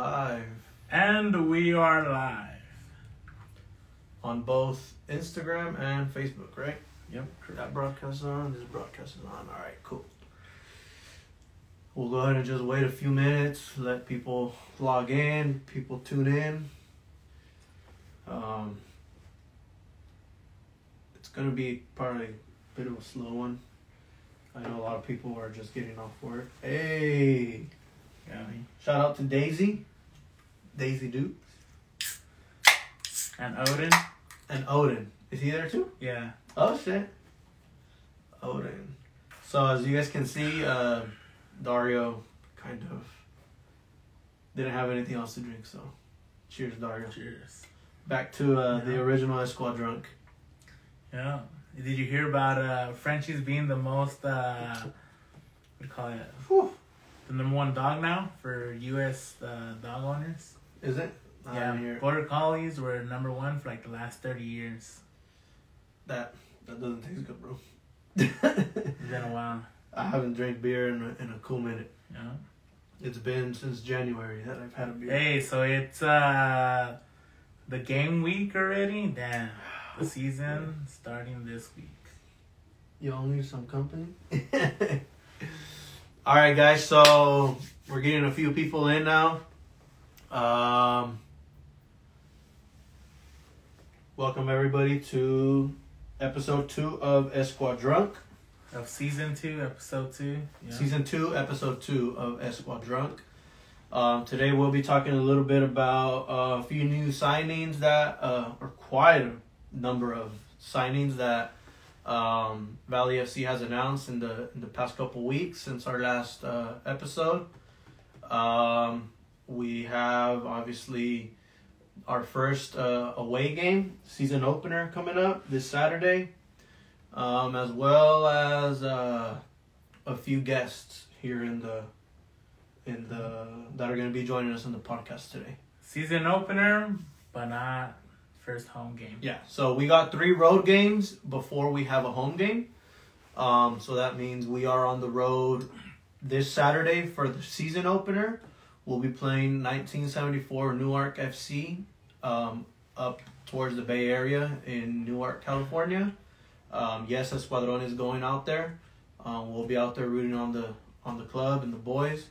live And we are live. on both Instagram and Facebook, right? Yep. That broadcast is on. This broadcast is on. All right, cool. We'll go ahead and just wait a few minutes, let people log in, people tune in. Um, it's gonna be probably a bit of a slow one. I know a lot of people are just getting off work. Hey, Yeah. shout out to Daisy, Daisy Duke, And Odin. and Odin. Is he there too? Yeah. Oh shit. Odin. So as you guys can see, uh, Dario kind of didn't have anything else to drink, so cheers Dario. Cheers. Back to uh, the original Escuadron. Yeah. Did you hear about uh, Frenchies being the most, uh, what do you call it? Whew. The number one dog now for U.S. Uh, dog owners? Is it? Yeah. Border Collies were number one for like the last 30 years. that. That doesn't taste good, bro. It's been a while. I haven't drank beer in a, in a cool minute. Yeah. It's been since January that I've had a beer. Hey, so it's uh the game week already? Damn. The season starting this week. Y'all need some company. All right, guys. So we're getting a few people in now. Um, welcome everybody to episode two of Escuadron, Of season two, episode two. Yeah. season two, episode two of Escuadron. Um, today we'll be talking a little bit about uh, a few new signings that, uh, or quite a number of signings that um, Valley FC has announced in the in the past couple weeks since our last uh, episode. Um, we have obviously our first uh, away game, season opener coming up this Saturday, um, as well as uh, a few guests here in the in the that are going to be joining us in the podcast today. Season opener, but not first home game. Yeah, so we got three road games before we have a home game. Um, so that means we are on the road this Saturday for the season opener. We'll be playing 1974 Newark FC um, up towards the Bay Area in Newark, California. Um, yes, Escuadron is going out there. Um, we'll be out there rooting on the on the club and the boys.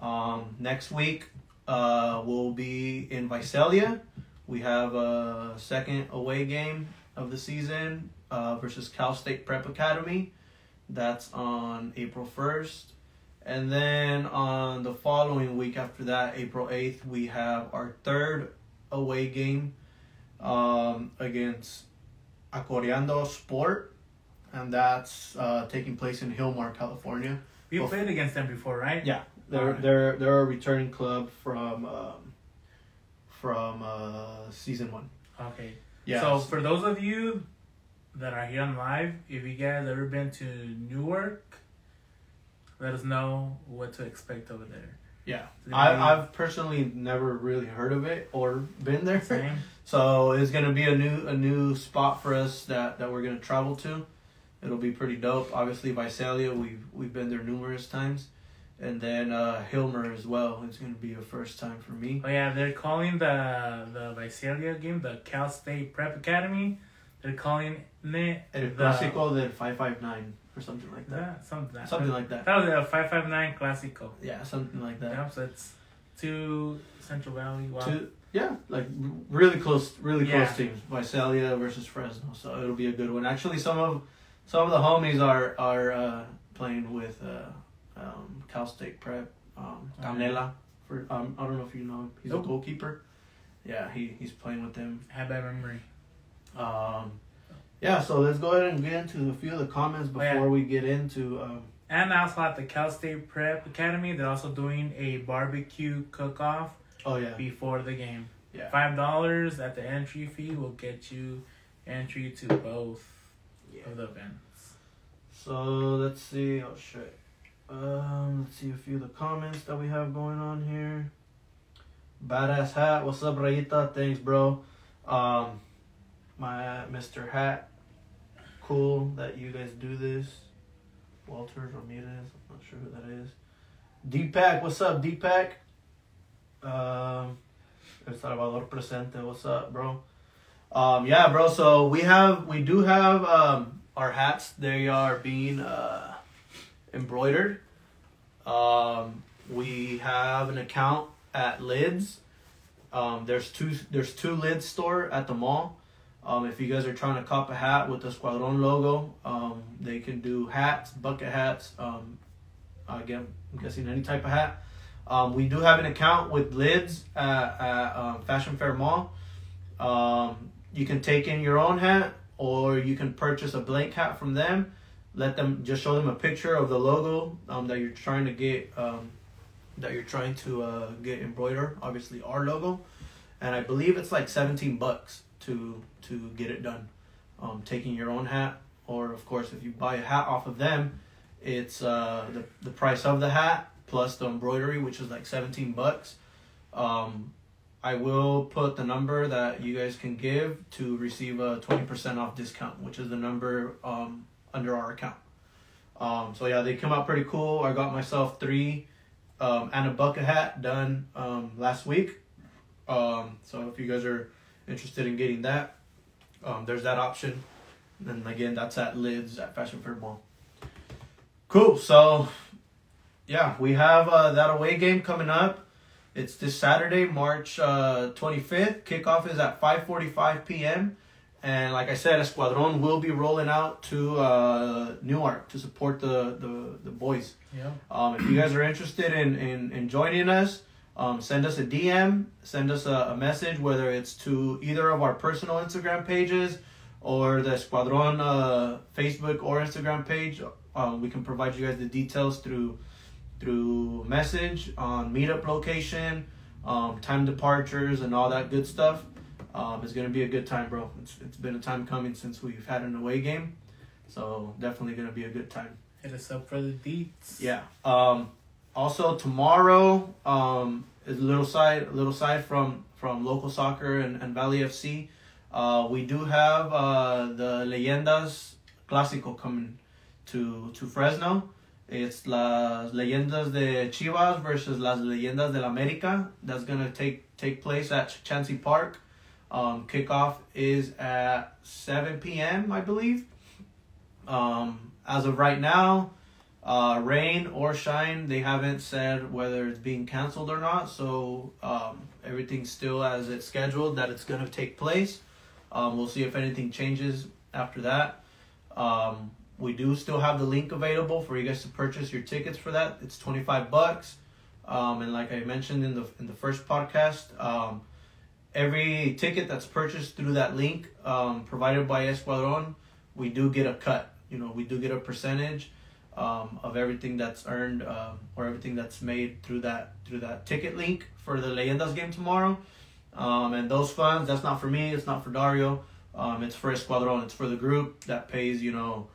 Um, next week, uh, we'll be in Visalia. We have a second away game of the season uh, versus Cal State Prep Academy. That's on April 1st. And then on the following week after that, April 8th, we have our third away game um, against Acoreando Sport. And that's uh, taking place in Hilmar, California. We Well, played against them before, right? Yeah, they're Alright. they're they're a returning club from um, from uh, season one. Okay. Yeah. So for those of you that are here on live, if you guys ever been to Newark, let us know what to expect over there. yeah, It's gonna be- I I've personally never really heard of it or been there. Same. So it's gonna be a new a new spot for us that, that we're gonna travel to. It'll be pretty dope. Obviously, Visalia, we've we've been there numerous times, and then uh, Hilmar as well. It's gonna be a first time for me. Oh yeah, they're calling the the Visalia game the Cal State Prep Academy. They're calling it El the Clásico del five five nine or something like that. Yeah, something like that. Something like that. That was a five five nine Classico. Yeah, something like that. Yeah, so it's two Central Valley. Wow. to yeah, like really close, really Yeah. close teams. Visalia versus Fresno, so it'll be a good one. Actually, some of some of the homies are are uh, playing with uh, um, Cal State Prep. Um, Oh, Canela for um, I don't know if you know him. He's Nope. a goalkeeper. Yeah, he, he's playing with them. Have bad memory. Um, yeah, so let's go ahead and get into a few of the comments Oh, before yeah. we get into. Um, And also at the Cal State Prep Academy, they're also doing a barbecue cook off oh yeah, before the game. yeah. Five dollars at the entry fee will get you entry to both Yeah. of the events. So let's see. Oh shit. Um, let's see a few of the comments that we have going on here. Badass hat. What's up, Rayita? Thanks, bro. Um, my Mr. Hat. Cool that you guys do this. Walter Ramirez. I'm not sure who that is. Deepak. What's up, Deepak? Um, El Salvador presente. What's up, bro? Um, yeah, bro. So we have, we do have um, our hats. They are being uh, embroidered. Um, we have an account at Lids. Um, there's two. There's two Lids store at the mall. Um, if you guys are trying to cop a hat with the Escuadron logo, um, they can do hats, bucket hats. Um, again, I'm guessing any type of hat. Um, we do have an account with Lids at, at um, Fashion Fair Mall. Um, you can take in your own hat, or you can purchase a blank hat from them. Let them just show them a picture of the logo um, that you're trying to get um, that you're trying to uh, get embroidered. Obviously, our logo, and I believe it's like 17 bucks to to get it done. Um, taking your own hat, or of course, if you buy a hat off of them, it's uh, the the price of the hat plus the embroidery, which is like 17 bucks. Um, I will put the number that you guys can give to receive a 20% off discount, which is the number um, under our account. Um, so yeah, they come out pretty cool. I got myself three um, and a bucket hat done um, last week. Um, so if you guys are interested in getting that, um, there's that option. And again, that's at Lids at Fashion Fair Mall. Cool. So yeah, we have uh, that away game coming up. It's this Saturday, March uh, 25th. Kickoff is at 5:45 p.m. And like I said, Escuadron will be rolling out to uh, Newark to support the, the, the boys. Yeah. Um, if you guys are interested in, in, in joining us, um, send us a DM, send us a, a message, whether it's to either of our personal Instagram pages or the Escuadron uh, Facebook or Instagram page. Um, we can provide you guys the details through through message on meetup location, um, time departures, and all that good stuff. Um, it's gonna be a good time, bro. It's it's been a time coming since we've had an away game, so definitely gonna be a good time. Hit us up for the deets. Yeah. Um, also tomorrow um, is a little side little side from from local soccer and, and Valley FC. Uh, we do have uh, the Leyendas Clásico coming to to Fresno. It's las Leyendas de Chivas versus las Leyendas del América. That's gonna take take place at Chukchansi Park. Um, kickoff is at 7 p.m. I believe. Um, as of right now, uh, rain or shine, they haven't said whether it's being canceled or not. So um, everything's still as it's scheduled that it's gonna take place. Um, we'll see if anything changes after that. Um, we do still have the link available for you guys to purchase your tickets for that. It's twenty five bucks, um, and like I mentioned in the in the first podcast, um, every ticket that's purchased through that link um, provided by Escuadron, we do get a cut. You know, we do get a percentage um, of everything that's earned um, or everything that's made through that through that ticket link for the Leyendas game tomorrow. Um, and those funds, that's not for me. It's not for Dario. Um, it's for Escuadron. It's for the group that pays. You know,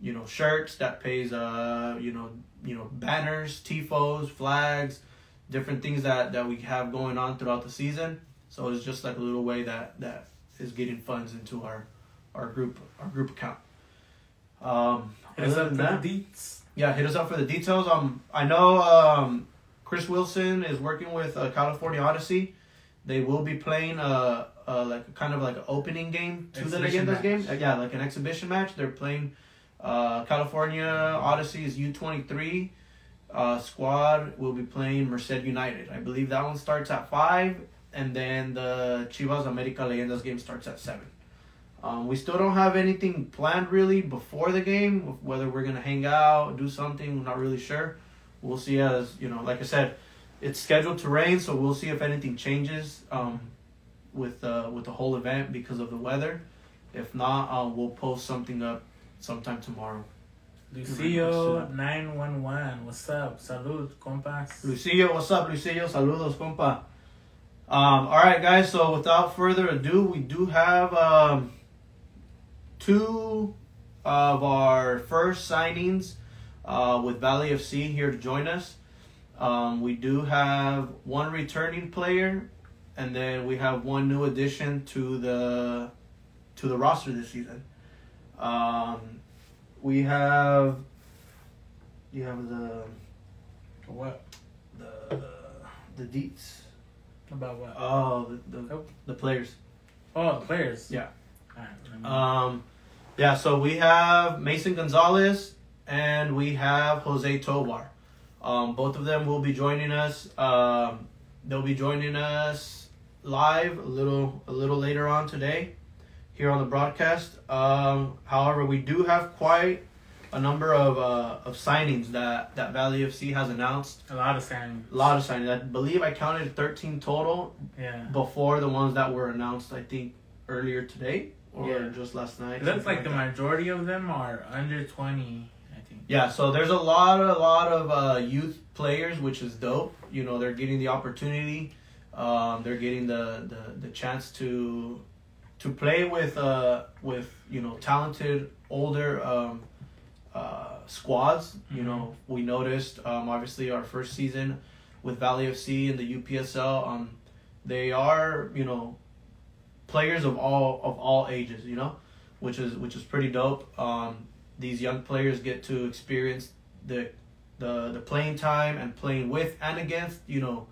you know shirts that pays. Uh, you know, you know banners, tifos, flags, different things that that we have going on throughout the season. So it's just like a little way that that is getting funds into our our group our group account. Um, Hit us up for that, the deets. yeah, hit us up for the details. Um, I know um, Chris Wilson is working with uh, California Odyssey. They will be playing a, uh like kind of like an opening game to the Leyendas game. Uh, yeah, like an exhibition match. They're playing uh, California Odyssey's U twenty three uh, squad will be playing Merced United. I believe that one starts at five, and then the Chivas America Leyendas game starts at seven. Um, we still don't have anything planned really before the game. Whether we're gonna hang out, do something, we're not really sure. We'll see as you know. Like I said, it's scheduled to rain, so we'll see if anything changes um, with uh, with the whole event because of the weather. If not, uh, we'll post something up sometime tomorrow. Lucio nine one one. What's up? Salud, compas. Lucio, what's up, Lucio? Saludos, compa. Um, all right, guys. So without further ado, we do have um, two of our first signings uh, with Valley FC here to join us. Um, we do have one returning player, and then we have one new addition to the to the roster this season. Um, we have you have the What? the the deets. About what? Oh, the the, Nope. the players. Oh, the players. Yeah. Alright, let me- Um, yeah. So we have Mason Gonzalez and we have Jose Tovar. Um, both of them will be joining us. Um, they'll be joining us live a little a little later on today here on the broadcast. Um, however, we do have quite a number of uh, of signings that that Valley FC has announced. a lot of signings. A lot of signings. I believe I counted 13 total Yeah. before the ones that were announced. I think earlier today or Yeah. just last night. It looks like the that. majority of them are under 20, I think. Yeah, so there's a lot, a lot of uh, youth players, which is dope. You know, they're getting the opportunity. Um, they're getting the, the, the chance to to play with uh with you know talented older um, uh, squads. You Mhm. know, we noticed um, obviously our first season with Valley FC and the UPSL. Um, they are you know players of all of all ages. You know, which is which is pretty dope. Um, these young players get to experience the the the playing time and playing with and against you know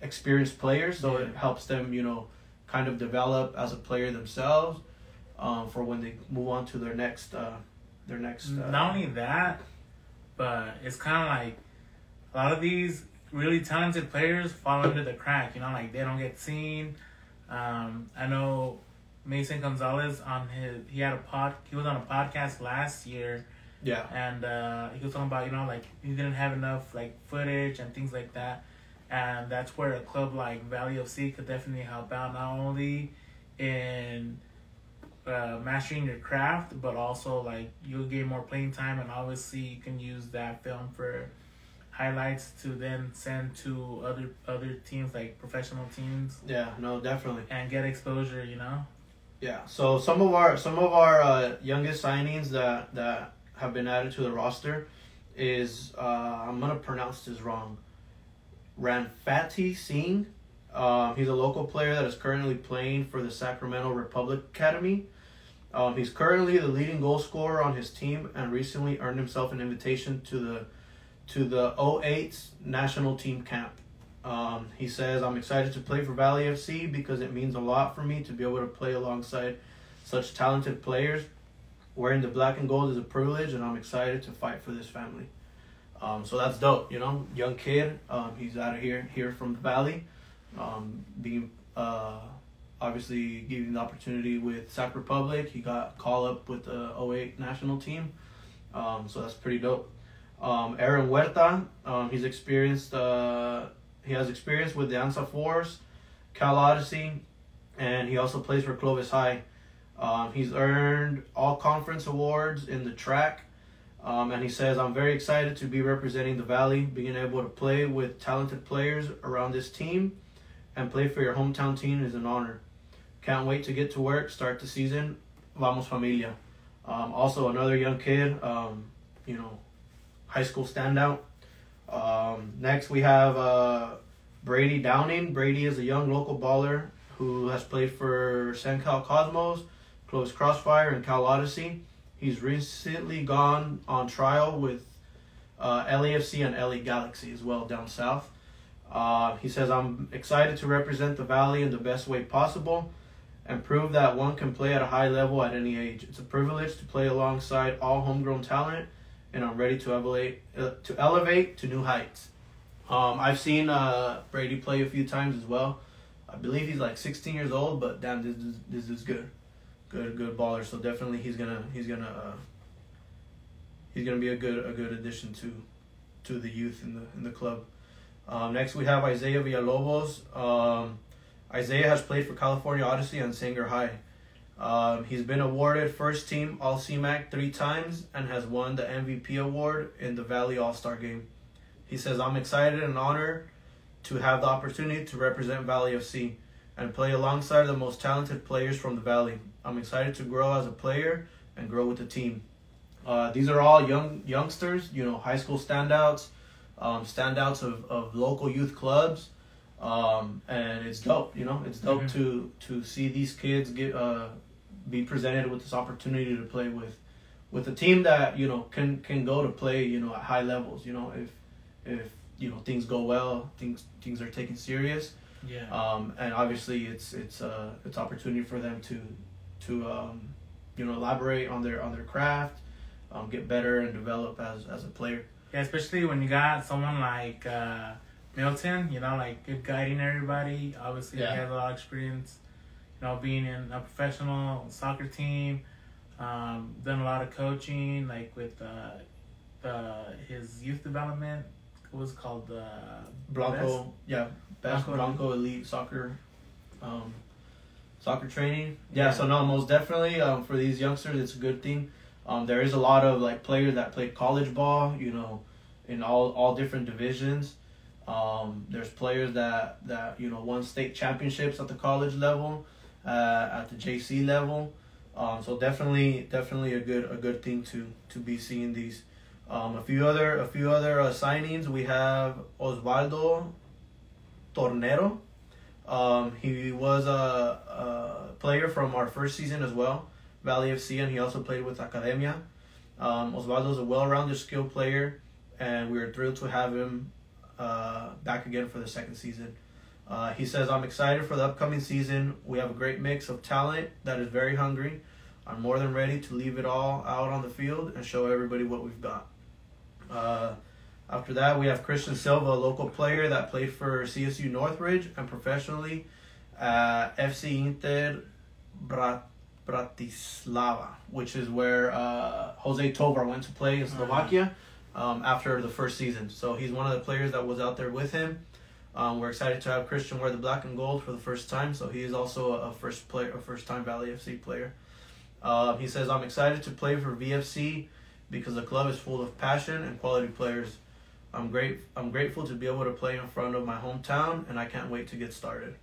experienced players so it helps them you know kind of develop as a player themselves um, for when they move on to their next uh, their next uh, Not only that, but it's kind of like a lot of these really talented players fall under the crack. You know, like they don't get seen. Um, I know Mason Gonzalez on his he had a pod he was on a podcast last year. Yeah. And uh, he was talking about you know like he didn't have enough like footage and things like that. And that's where a club like Valley FC could definitely help out not only in uh, mastering your craft but also like you'll gain more playing time and obviously you can use that film for highlights to then send to other other teams like professional teams yeah no definitely and get exposure you know Yeah. So some of our some of our uh, youngest signings that that have been added to the roster is uh, I'm gonna pronounce this wrong. Ranfati Singh. Um, he's a local player that is currently playing for the Sacramento Republic Academy. Um, he's currently the leading goal scorer on his team and recently earned himself an invitation to the to the 08 national team camp. Um, he says, I'm excited to play for Valley FC because it means a lot for me to be able to play alongside such talented players. Wearing the black and gold is a privilege, and I'm excited to fight for this family. Um, so that's dope, you know. Young kid, um, he's out of here, here from the Valley, um, being uh, obviously given the opportunity with Sac Republic. He got call up with the 08 national team, um, so that's pretty dope. Um, Aaron Huerta, um, he's experienced. Uh, he has experience with the ANSA Force, Cal Odyssey, and he also plays for Clovis High. Um, he's earned all conference awards in the track, um, and he says, "I'm very excited to be representing the Valley, being able to play with talented players around this team, and play for your hometown team is an honor. Can't wait to get to work, start the season. Vamos familia." Um, also, another young kid, um, you know, high school standout. Um, next, we have uh, Brady Downing. Brady is a young local baller who has played for San Cal Cosmos, Clovis Crossfire, and Cal Odyssey. He's recently gone on trial with uh, LAFC and LA Galaxy as well down south. Uh, he says, I'm excited to represent the Valley in the best way possible and prove that one can play at a high level at any age. It's a privilege to play alongside all homegrown talent, and I'm ready to elevate uh, to elevate to new heights. Um, I've seen uh, Brady play a few times as well. I believe he's like 16 years old, but damn, this is this is good, good good baller. So definitely he's gonna he's gonna uh, he's gonna be a good a good addition to to the youth in the in the club. Um, next we have Isaiah Villalobos. Um, Isaiah has played for California Odyssey and Sanger High. Um, he's been awarded first team All CMAC three times and has won the MVP award in the Valley All Star game. He says, I'm excited and honored to have the opportunity to represent Valley FC and play alongside the most talented players from the Valley. I'm excited to grow as a player and grow with the team. Uh, these are all young youngsters, you know, high school standouts, um, standouts of, of local youth clubs. Um, and it's dope, you know, it's dope Mhm. to to see these kids get uh, be presented with this opportunity to play with with a team that you know can can go to play you know at high levels. You know if if you know things go well, things things are taken serious. Yeah. Um, and obviously, it's it's uh, it's opportunity for them to to um, you know elaborate on their on their craft, um, get better and develop as as a player. Yeah, especially when you got someone like uh, Milton, you know, like good guiding everybody. Obviously, Yeah. he has a lot of experience, you know, being in a professional soccer team. Um, done a lot of coaching, like with uh, the his youth development. What was it called the Blanco, yeah, best Blanco Blanco, elite soccer, um, soccer training. Yeah, Yeah. so no, most definitely um, for these youngsters, it's a good thing. Um, there is a lot of like players that play college ball, you know, in all all different divisions. Um, there's players that that you know won state championships at the college level, uh, at the JC level. Um, so definitely, definitely a good a good thing to to be seeing these. Um, a few other a few other uh, signings. We have Osvaldo Tornero. Um, he was a, a player from our first season as well, Valley FC, and he also played with Academia. Um, is a well-rounded, skilled player, and we are thrilled to have him uh, back again for the second season. Uh, he says, "I'm excited for the upcoming season. We have a great mix of talent that is very hungry. I'm more than ready to leave it all out on the field and show everybody what we've got." Uh, after that, we have Christian Silva, a local player that played for CSU Northridge and professionally at FC Inter Brat- Bratislava, which is where uh, Jose Tovar went to play in Slovakia um, after the first season. So he's one of the players that was out there with him. Um, we're excited to have Christian wear the black and gold for the first time. So he is also a first player, a first time Valley FC player. Uh, he says, "I'm excited to play for VFC because the club is full of passion and quality players. I'm great. I'm grateful to be able to play in front of my hometown, and I can't wait to get started."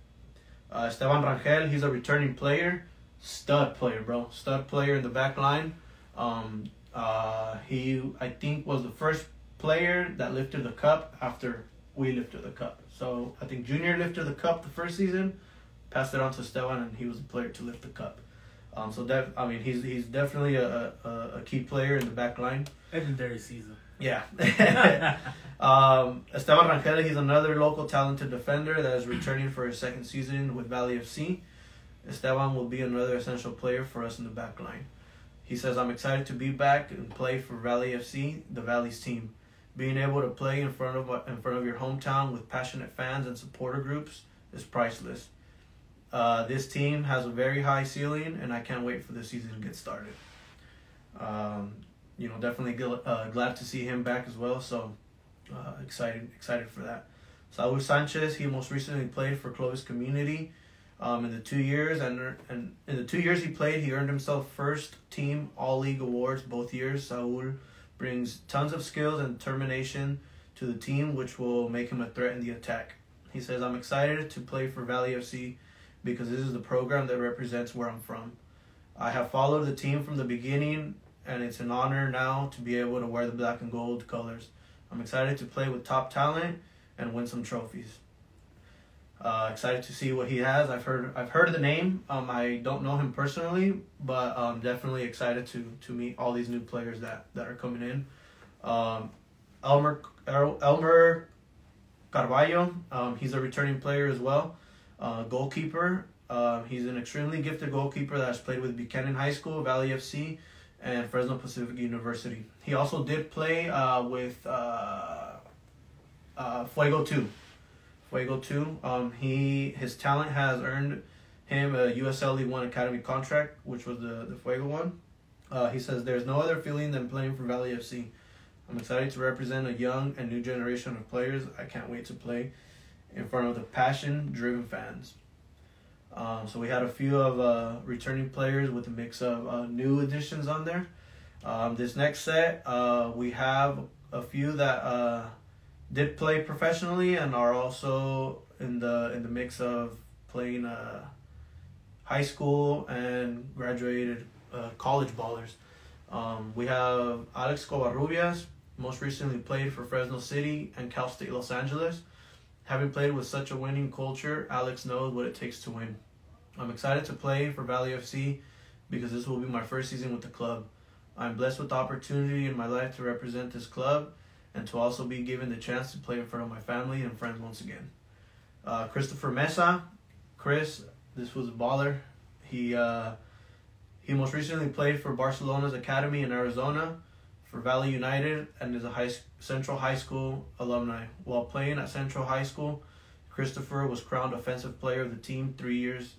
Uh, Esteban Rangel, he's a returning player, stud player, bro, stud player in the back line. Um, uh, he, I think, was the first player that lifted the cup after we lifted the cup. So I think Junior lifted the cup the first season, passed it on to Esteban, and he was the player to lift the cup. Um, so def- I mean, he's he's definitely a, a, a key player in the back line. legendary season. Yeah. um, Esteban Rangel, he's another local talented defender that is returning for his second season with Valley FC. Esteban will be another essential player for us in the back line. He says, I'm excited to be back and play for Valley FC, the Valley's team. Being able to play in front of in front of your hometown with passionate fans and supporter groups is priceless. Uh, this team has a very high ceiling, and I can't wait for the season to get started. Um, you know, definitely gl- uh, glad to see him back as well. So uh, excited, excited for that. Saul Sanchez, he most recently played for Clovis Community. Um, in the two years and and in the two years he played, he earned himself first team All League awards both years. Saul brings tons of skills and determination to the team, which will make him a threat in the attack. He says, "I'm excited to play for Valley FC because this is the program that represents where I'm from. I have followed the team from the beginning, and it's an honor now to be able to wear the black and gold colors. I'm excited to play with top talent and win some trophies. Uh, excited to see what he has. I've heard I've heard the name. Um, I don't know him personally, but um, definitely excited to to meet all these new players that that are coming in. Um, Elmer El- Elmer Carvalho, um, he's a returning player as well. Uh, goalkeeper. Uh, he's an extremely gifted goalkeeper that has played with Buchanan High School, Valley FC, and Fresno Pacific University. He also did play uh, with uh, uh, Fuego 2. Fuego 2. Um, he His talent has earned him a USL League 1 Academy contract, which was the, the Fuego one. Uh, he says, There's no other feeling than playing for Valley FC. I'm excited to represent a young and new generation of players. I can't wait to play in front of the passion driven fans. Um, so we had a few of uh, returning players with a mix of uh, new additions on there. Um, this next set, uh, we have a few that uh, did play professionally and are also in the in the mix of playing uh, high school and graduated uh, college ballers. Um, we have Alex Covarrubias, most recently played for Fresno City and Cal State Los Angeles. Having played with such a winning culture, Alex knows what it takes to win. I'm excited to play for Valley FC because this will be my first season with the club. I'm blessed with the opportunity in my life to represent this club and to also be given the chance to play in front of my family and friends once again. Uh, Christopher Mesa, Chris, this was a baller. He uh, he most recently played for Barcelona's academy in Arizona, for Valley United, and is a high Central High School alumni. While playing at Central High School, Christopher was crowned offensive player of the team three years.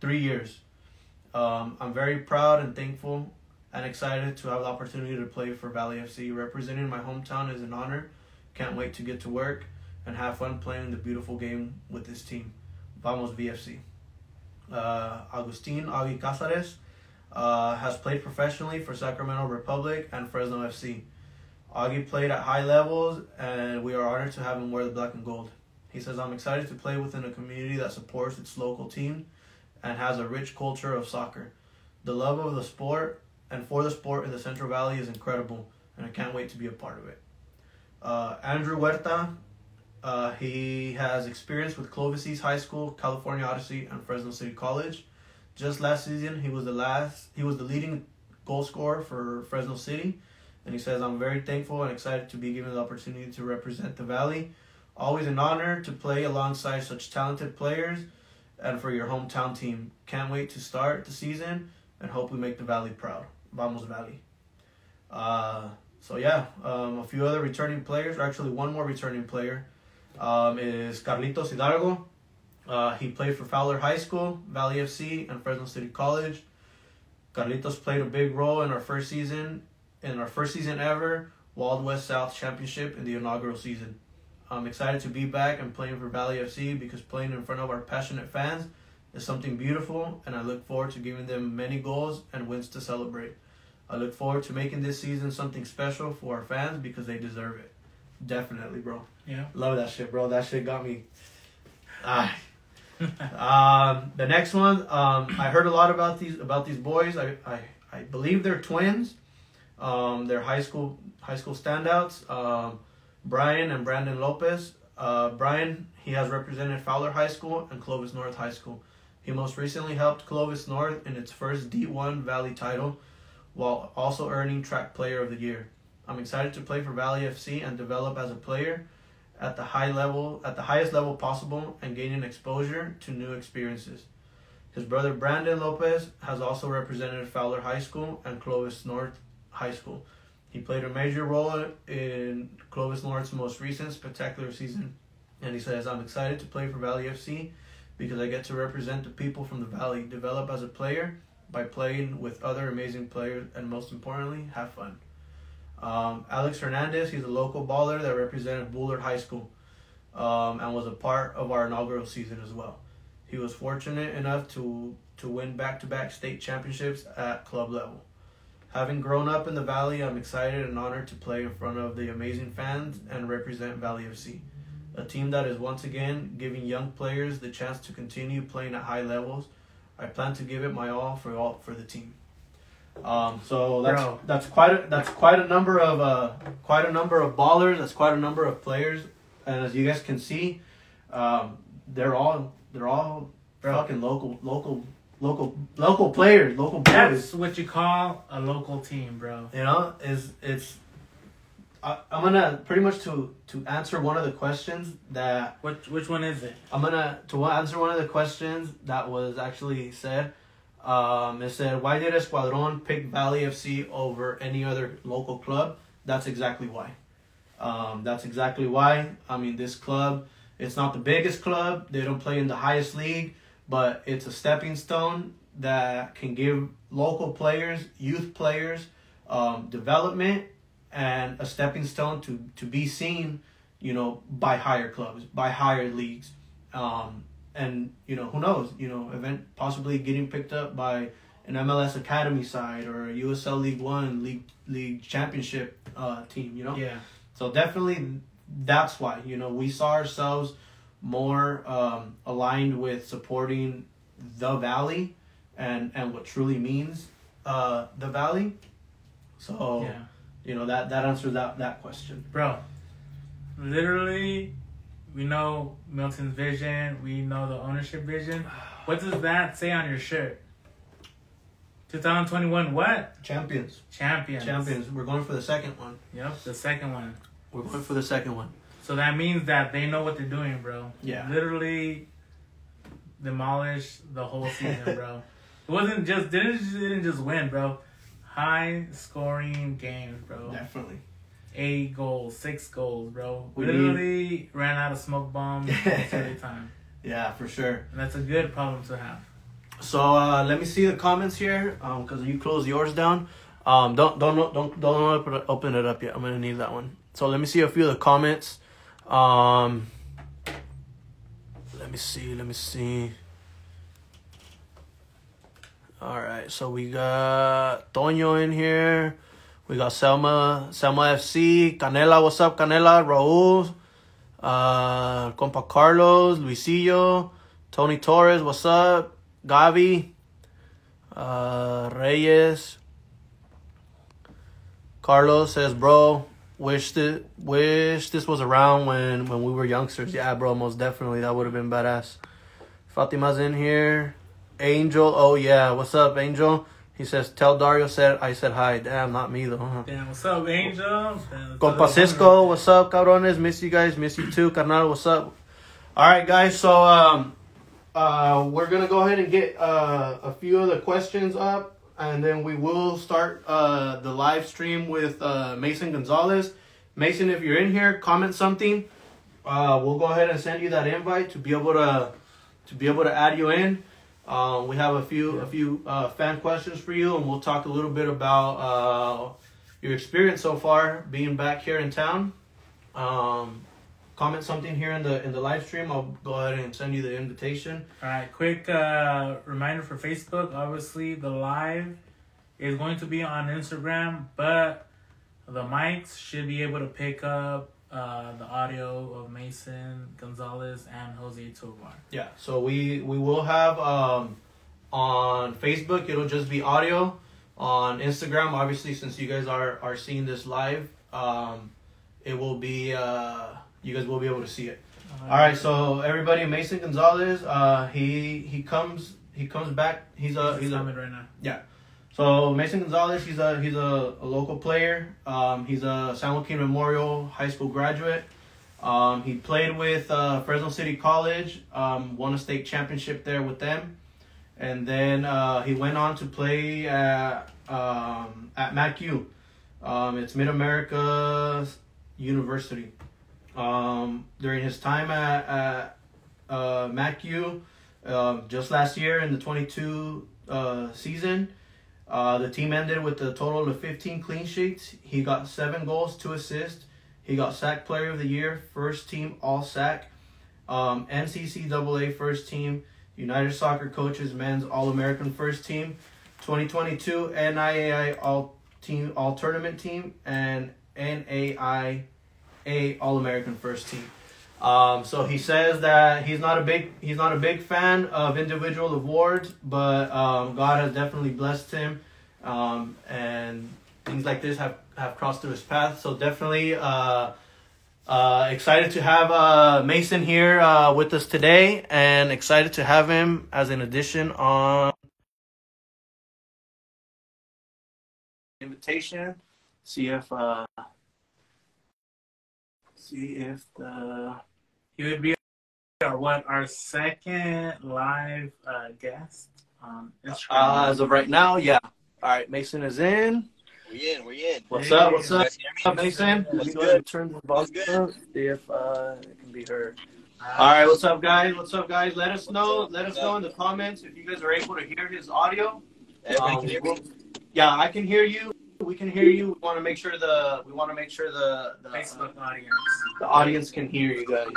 Three years. Um, I'm very proud and thankful and excited to have the opportunity to play for Valley FC. Representing my hometown is an honor. Can't wait to get to work and have fun playing the beautiful game with this team. Vamos VFC. Uh, Agustin Augie Casares uh, has played professionally for Sacramento Republic and Fresno FC. Augie played at high levels, and we are honored to have him wear the black and gold. He says, I'm excited to play within a community that supports its local team and has a rich culture of soccer. The love of the sport and for the sport in the Central Valley is incredible, and I can't wait to be a part of it. Uh, Andrew Huerta, uh, he has experience with Clovis East High School, California Odyssey, and Fresno City College. Just last season, he was the last. He was the leading goal scorer for Fresno City, and he says, "I'm very thankful and excited to be given the opportunity to represent the Valley. Always an honor to play alongside such talented players, and for your hometown team. Can't wait to start the season and hope we make the Valley proud. Vamos Valley." Uh, so yeah, um, a few other returning players, or actually one more returning player, um, is Carlitos Hidalgo. Uh, he played for Fowler High School, Valley FC, and Fresno City College. Carlitos played a big role in our first season, in our first season ever, Wild West South Championship in the inaugural season. I'm excited to be back and playing for Valley FC because playing in front of our passionate fans is something beautiful, and I look forward to giving them many goals and wins to celebrate. I look forward to making this season something special for our fans because they deserve it. Definitely, bro. Yeah. Love that shit, bro. That shit got me. Ah. um, the next one, um, I heard a lot about these about these boys. I, I, I believe they're twins. Um, they're high school high school standouts. Um, Brian and Brandon Lopez. Uh, Brian, he has represented Fowler High School and Clovis North High School. He most recently helped Clovis North in its first D1 Valley title, while also earning Track Player of the Year. I'm excited to play for Valley FC and develop as a player at the high level at the highest level possible and gaining exposure to new experiences. His brother Brandon Lopez has also represented Fowler High School and Clovis North High School. He played a major role in Clovis North's most recent spectacular season, and he says, "I'm excited to play for Valley FC because I get to represent the people from the valley, develop as a player by playing with other amazing players, and most importantly, have fun." Um, Alex Hernandez, he's a local baller that represented Bullard High School um, and was a part of our inaugural season as well. He was fortunate enough to, to win back to back state championships at club level. Having grown up in the Valley, I'm excited and honored to play in front of the amazing fans and represent Valley FC, a team that is once again giving young players the chance to continue playing at high levels. I plan to give it my all for all for the team. Um, so that's Bro. that's quite a, that's quite a number of uh, quite a number of ballers. That's quite a number of players, and as you guys can see, um, they're all they're all Bro. fucking local local local local players, local That's what you call a local team, bro. You know, is it's. I, I'm gonna pretty much to to answer one of the questions that Which which one is it? I'm gonna to answer one of the questions that was actually said. Um, it said, "Why did Escuadron pick Valley FC over any other local club?" That's exactly why. Um, that's exactly why. I mean, this club, it's not the biggest club. They don't play in the highest league, but it's a stepping stone that can give local players, youth players, um, development, and a stepping stone to to be seen, you know, by higher clubs, by higher leagues. Um, and you know who knows you know event possibly getting picked up by an MLS Academy side or a USL League One League League Championship uh, team you know Yeah. so definitely that's why you know we saw ourselves more um, aligned with supporting the Valley and and what truly means uh, the Valley so Yeah. You know that that answers that that question Bro, literally, we know Milton's vision. We know the ownership vision. What does that say on your shirt? 2021 what? champions Champions. champions we're going for the second one Yep, the second one. we're going for the second one So that means that they know what they're doing, bro. Yeah. Literally demolish the whole season, bro. It wasn't just didn't just, didn't just win, bro. High scoring games, bro. Definitely. Eight goals, six goals, bro. We Literally ran out of smoke bombs the time. Yeah, for sure. And that's a good problem to have. So uh, let me see the comments here, because you closed yours down. Um, don't don't don't don't open it up yet. I'm gonna need that one. So let me see a few of the comments. Um, let me see. Let me see. All right, so we got Toño in here. We got Selma, Selma FC, Canela. What's up, Canela? Raul, uh, compa Carlos, Luisillo, Tony Torres. What's up? Gavi, uh, Reyes. Carlos says, "Bro, wish this wish this was around when when we were youngsters." Yeah, bro, most definitely that would have been badass. Fatima's in here. Angel, oh yeah, what's up, Angel? He says, "Tell Dario said I said hi." Damn, not me though. Damn, what's up, Angel? Damn, Compa Cisco, what's up, cabrones? Miss you guys, miss you too, carnal. What's up? All right, guys. So um, uh, we're gonna go ahead and get uh a few of the questions up, and then we will start uh the live stream with uh Mason Gonzalez. Mason, if you're in here, comment something. Uh, we'll go ahead and send you that invite to be able to to be able to add you in. Um, we have a few a few uh, fan questions for you, and we'll talk a little bit about uh, your experience so far being back here in town. Um, comment something here in the in the live stream. I'll go ahead and send you the invitation. All right, quick uh, reminder for Facebook. Obviously, the live is going to be on Instagram, but the mics should be able to pick up uh, the audio of Mason Gonzalez and Jose Tovar. Yeah. So we we will have um, on Facebook. It'll just be audio. On Instagram, obviously, since you guys are are seeing this live, um, it will be uh, you guys will be able to see it. All right, so everybody, Mason Gonzalez, uh, he he comes he comes back. He's a he's he's a right now. So Mason Gonzalez, he's a he's a, a local player. Um, he's a San Joaquin Memorial High School graduate. Um, he played with uh, Fresno City College, um, won a state championship there with them, and then uh, he went on to play at um, at MacU. Um, it's Mid America University. Um, during his time at, at uh, MacU, um, just last year in the 22 uh, season, uh, the team ended with a total of 15 clean sheets. He got seven goals, two assists. He got SAC player of the year, first team all SAC, um, NCCAA first team, United Soccer Coaches men's All American first team, 2022 NAIA all team all tournament team, and NAIA All American first team. Um, so he says that he's not a big he's not a big fan of individual awards, but um, God has definitely blessed him, um, and things like this have, have crossed through his path. So definitely uh, uh, excited to have uh, Mason here uh, with us today, and excited to have him as an addition on invitation. See if uh, see if the He would be our what our second live uh, guest on Instagram. Uh, as of right now, yeah. All right, Mason is in. We in, we in. What's Hey, up? What's up, Guys hear me? Mason? Let me What's go ahead and good? turn the What's volume up. See if uh, it can be heard. Uh, All right, what's up, guys? What's up, guys? Let us know. up? Let us know in the comments if you guys are able to hear his audio. Everybody Um, can hear me? Yeah, I can hear you. We can hear you. We want to make sure the we want to make sure the the, Facebook audience. the audience can hear you guys.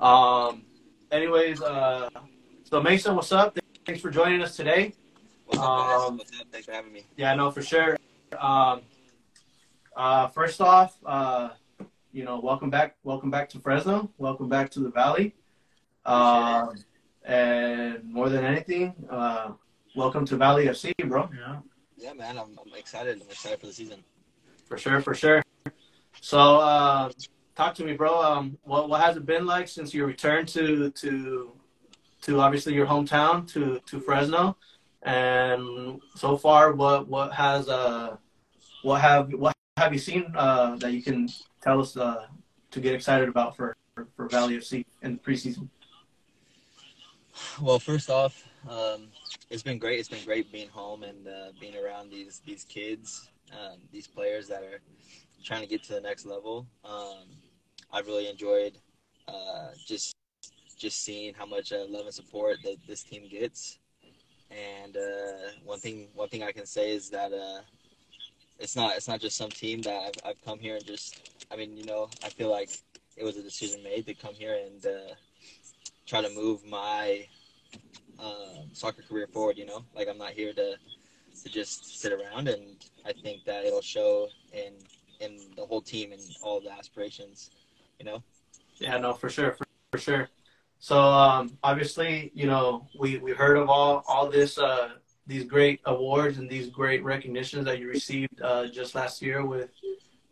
Um. Anyways, uh, so Mason, what's up? Thanks for joining us today. What's up, um, What's up? Thanks for having me. Yeah, no, for sure. Um, uh, first off, uh, you know, welcome back, welcome back to Fresno, welcome back to the Valley, um, and more than anything, uh, welcome to Valley FC, bro. Yeah. Yeah, man, I'm, I'm excited. I'm excited for the season. For sure, for sure. So, uh, talk to me, bro. Um, what what has it been like since your return to to to obviously your hometown to to Fresno, and so far, what what has uh what have what have you seen uh that you can tell us uh to get excited about for for, for Valley FC in the preseason? Well, first off, um, it's been great. It's been great being home and uh, being around these these kids, um, these players that are trying to get to the next level. Um, I've really enjoyed uh, just just seeing how much uh, love and support that this team gets. And uh, one thing one thing I can say is that uh, it's not it's not just some team that I've, I've come here and just I mean you know I feel like it was a decision made to come here and uh, try to move my um, soccer career forward. You know, like I'm not here to to just sit around, and I think that it'll show in in the whole team and all the aspirations. You know. Yeah, no, for sure, for, for sure. So um, obviously, you know, we we heard of all all this uh, these great awards and these great recognitions that you received uh, just last year with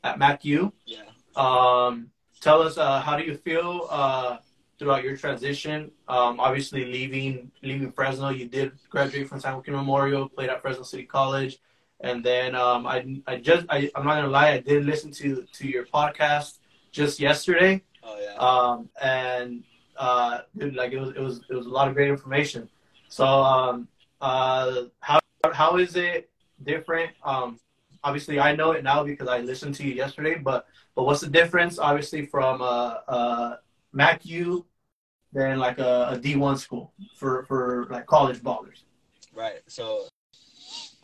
at MacU. Yeah. Um, tell us uh, how do you feel uh, throughout your transition? Um, obviously, leaving leaving Fresno, you did graduate from San Joaquin Memorial, played at Fresno City College, and then um, I I just I, I'm not gonna lie, I did listen to to your podcast just yesterday, Oh yeah. um, and uh, dude, like it was it was it was a lot of great information. So um, uh, how how is it different? Um, obviously, I know it now because I listened to you yesterday, but but what's the difference, obviously, from uh, uh, MacU than like a, a D1 school for, for like college ballers? Right. So,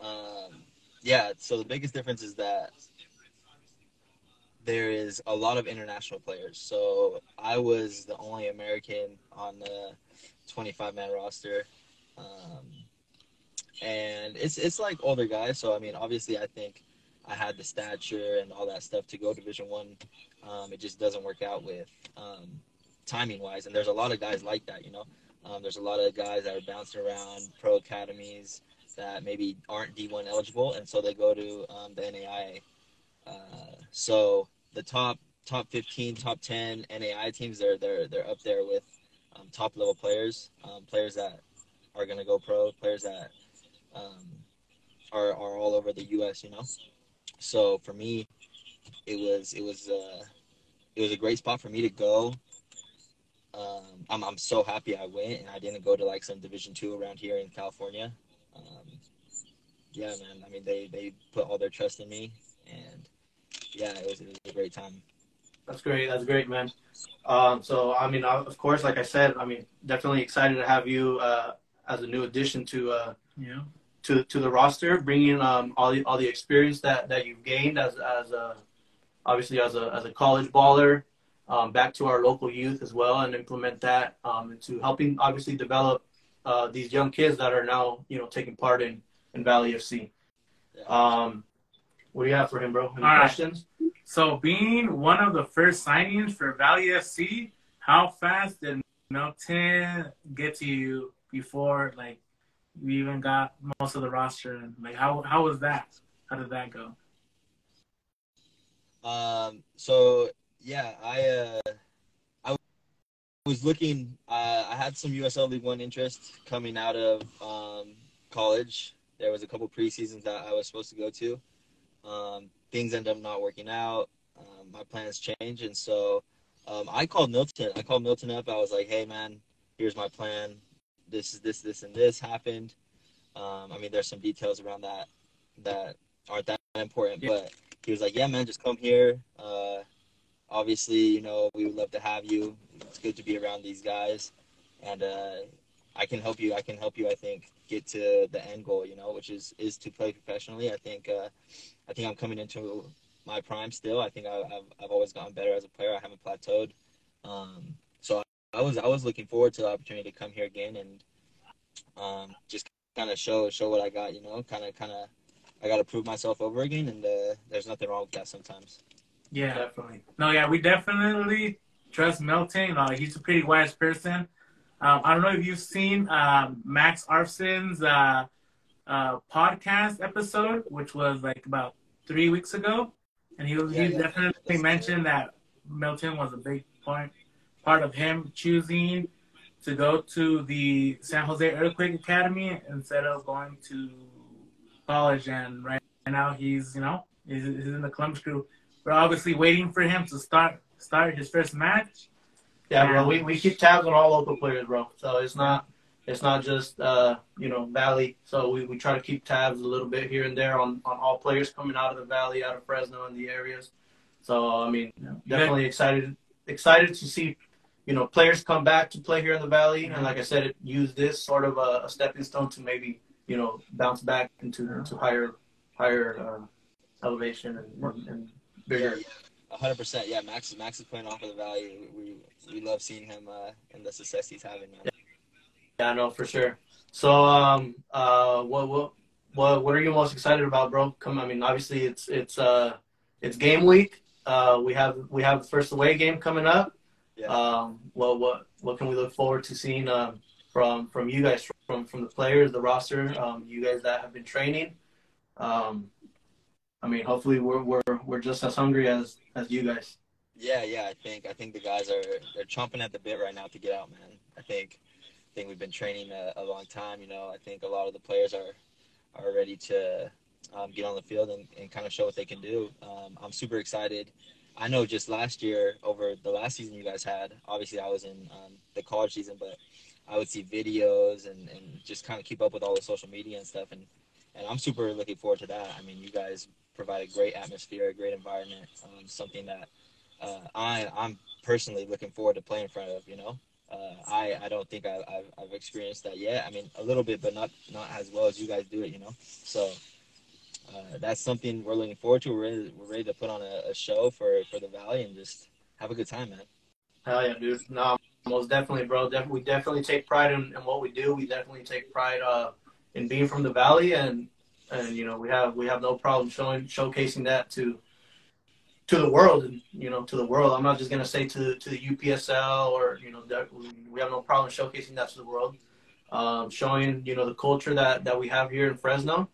um, yeah. So the biggest difference is that there is a lot of international players. So I was the only American on the 25 man roster, um, and it's it's like older guys. So I mean, obviously, I think I had the stature and all that stuff to go Division One. Um, it just doesn't work out with um, timing wise, and there's a lot of guys like that. You know, um, there's a lot of guys that are bouncing around pro academies that maybe aren't D1 eligible, and so they go to um, the NAIA. Uh, so the top top 15, top 10 NAI teams, they're they're they're up there with um, top level players, um, players that are going to go pro, players that um, are are all over the U.S. You know, so for me, it was it was uh, it was a great spot for me to go. Um, I'm I'm so happy I went and I didn't go to like some Division two around here in California. Um, yeah, man. I mean, they they put all their trust in me, and yeah, it was, it was a great time. That's great. That's great, man. Um, so, I mean, of course, like I said, I mean, definitely excited to have you uh, as a new addition to uh, Yeah. to to the roster, bringing um, all the all the experience that, that you've gained as as a obviously as a as a college baller um, back to our local youth as well, and implement that um, into helping obviously develop uh, these young kids that are now you know taking part in in Valley FC. Um, what do you have for him, bro? Any All right. questions? So, being one of the first signings for Valley FC, how fast did Milton get to you before like you even got most of the roster? And like, how how was that? How did that go? Um, so yeah, I uh, I was looking. Uh, I had some USL League One interest coming out of um, college. There was a couple preseasons that I was supposed to go to. Um, things end up not working out. Um, my plans change, and so um, I called Milton. I called Milton up. I was like, "Hey, man, here's my plan. This is this, this, and this happened." Um, I mean, there's some details around that that aren't that important, Yeah. but he was like, "Yeah, man, just come here. Uh, obviously, you know, we would love to have you. It's good to be around these guys, and uh, I can help you. I can help you. I think get to the end goal, you know, which is is to play professionally. I think uh, I think I'm coming into my prime still. I think I, I've I've always gotten better as a player. I haven't plateaued. Um, so I was I was looking forward to the opportunity to come here again and um, just kind of show show what I got. You know, kind of kind of I got to prove myself over again, and uh, there's nothing wrong with that sometimes. Yeah. Definitely. No, yeah, we definitely trust Milton. Uh, he's a pretty wise person. Um, I don't know if you've seen um, Max Arfsten's uh, uh, podcast episode, which was like about three weeks ago, and he was, Yeah, he yeah. definitely mentioned that Milton was a big point part of him choosing to go to the San Jose Earthquake Academy instead of going to college. And right now he's you know he's, he's in the Columbus Crew. We're obviously waiting for him to start start his first match. Yeah, bro. We, we keep tabs on all local players, bro. So it's not it's not just uh, you know Valley. So we, we try to keep tabs a little bit here and there on, on all players coming out of the Valley, out of Fresno, and the areas. So I mean, definitely excited excited to see you know players come back to play here in the Valley, and like I said, it, use this sort of a, a stepping stone to maybe you know bounce back into to higher higher uh, elevation and, and bigger. hundred percent. Yeah, Max is Max is playing off of the value. We we love seeing him uh, and the success he's having. Man. Yeah, no, for sure. So, um, uh, what what what what are you most excited about, bro? Come, I mean, obviously it's it's uh it's game week. Uh, we have we have the first away game coming up. Yeah. Um, well, what what can we look forward to seeing um, from from you guys, from from the players, the roster, um, you guys that have been training? Um, I mean, hopefully we're we're we're just as hungry as as you guys. Yeah, yeah. I think I think the guys are they're chomping at the bit right now to get out, man. I think I think we've been training a, a long time. You know, I think a lot of the players are are ready to um, get on the field and, and kind of show what they can do. Um, I'm super excited. I know just last year, over the last season you guys had, obviously I was in um, the college season, but I would see videos and, and just kind of keep up with all the social media and stuff. And, and I'm super looking forward to that. I mean, you guys provide a great atmosphere, a great environment, um, something that uh, I, I'm personally looking forward to playing in front of, you know. Uh, I, I don't think I, I've, I've experienced that yet. I mean, a little bit, but not not as well as you guys do it, you know. So uh, that's something we're looking forward to. We're ready, we're ready to put on a, a, show for, for the Valley and just have a good time, man. Hell yeah, dude. No, most definitely, bro. Def- we definitely take pride in, in, what we do. We definitely take pride uh, in being from the Valley, and and you know we have we have no problem showing showcasing that to to the world, and you know to the world. I'm not just gonna say to to the UPSL or you know we have no problem showcasing that to the world, um, showing you know the culture that that we have here in Fresno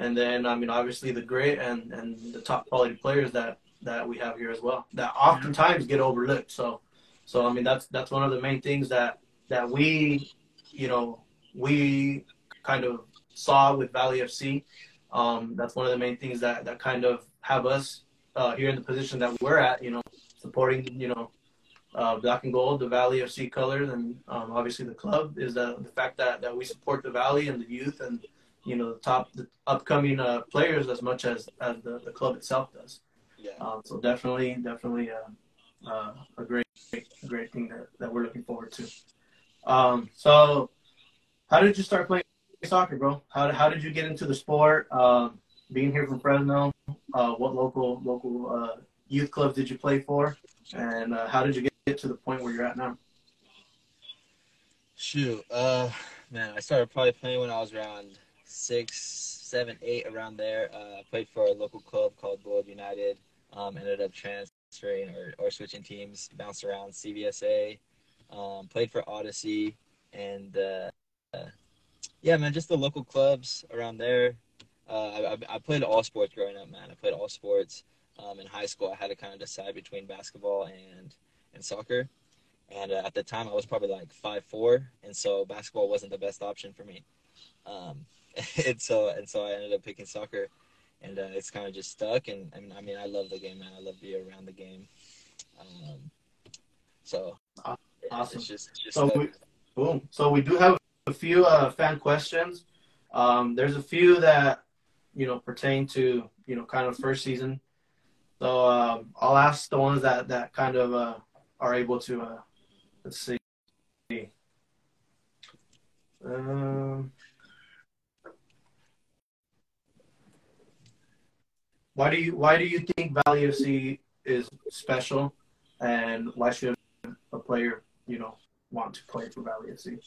and then I mean obviously the grit and and the top quality players that that we have here as well that oftentimes get overlooked. So so I mean that's that's one of the main things that that we you know we kind of saw with Valley FC. Um, that's one of the main things that that kind of have us uh, here in the position that we're at. You know, supporting you know uh, black and gold, the Valley FC colors, and um, obviously the club is the the fact that that we support the Valley and the youth and you know the top the upcoming uh, players as much as as the, the club itself does. Yeah. Um, so definitely, definitely uh, uh, a great, a great thing that, that we're looking forward to. Um, so, how did you start playing soccer, bro? How how did you get into the sport? Um, being here from Fresno, uh, what local local uh, youth club did you play for, and uh, how did you get get, to the point where you're at now? Shoot, uh, man, I started probably playing when I was around six, seven, eight around there. Uh, played for a local club called Bullard United. Um, ended up transferring or, or switching teams, bounced around CVSA. Um, played for Odyssey, and uh, uh, yeah, man, just the local clubs around there. Uh, I, I, played all sports growing up, man. I played all sports. Um, in high school, I had to kind of decide between basketball and and soccer. And uh, at the time, I was probably like five four, and so basketball wasn't the best option for me. Um, and so and so I ended up picking soccer, and uh, it's kind of just stuck. And, and I mean, I love the game, man. I love being around the game. Um, so awesome. It's just, it's just so we, boom. So we do have a few uh, fan questions. Um, there's a few that you know pertain to you know kind of first season. So um, I'll ask the ones that that kind of uh, are able to. Uh, let's see. Um, Why do you Why do you think Valley FC is special, and why should a player you know want to play for Valley FC?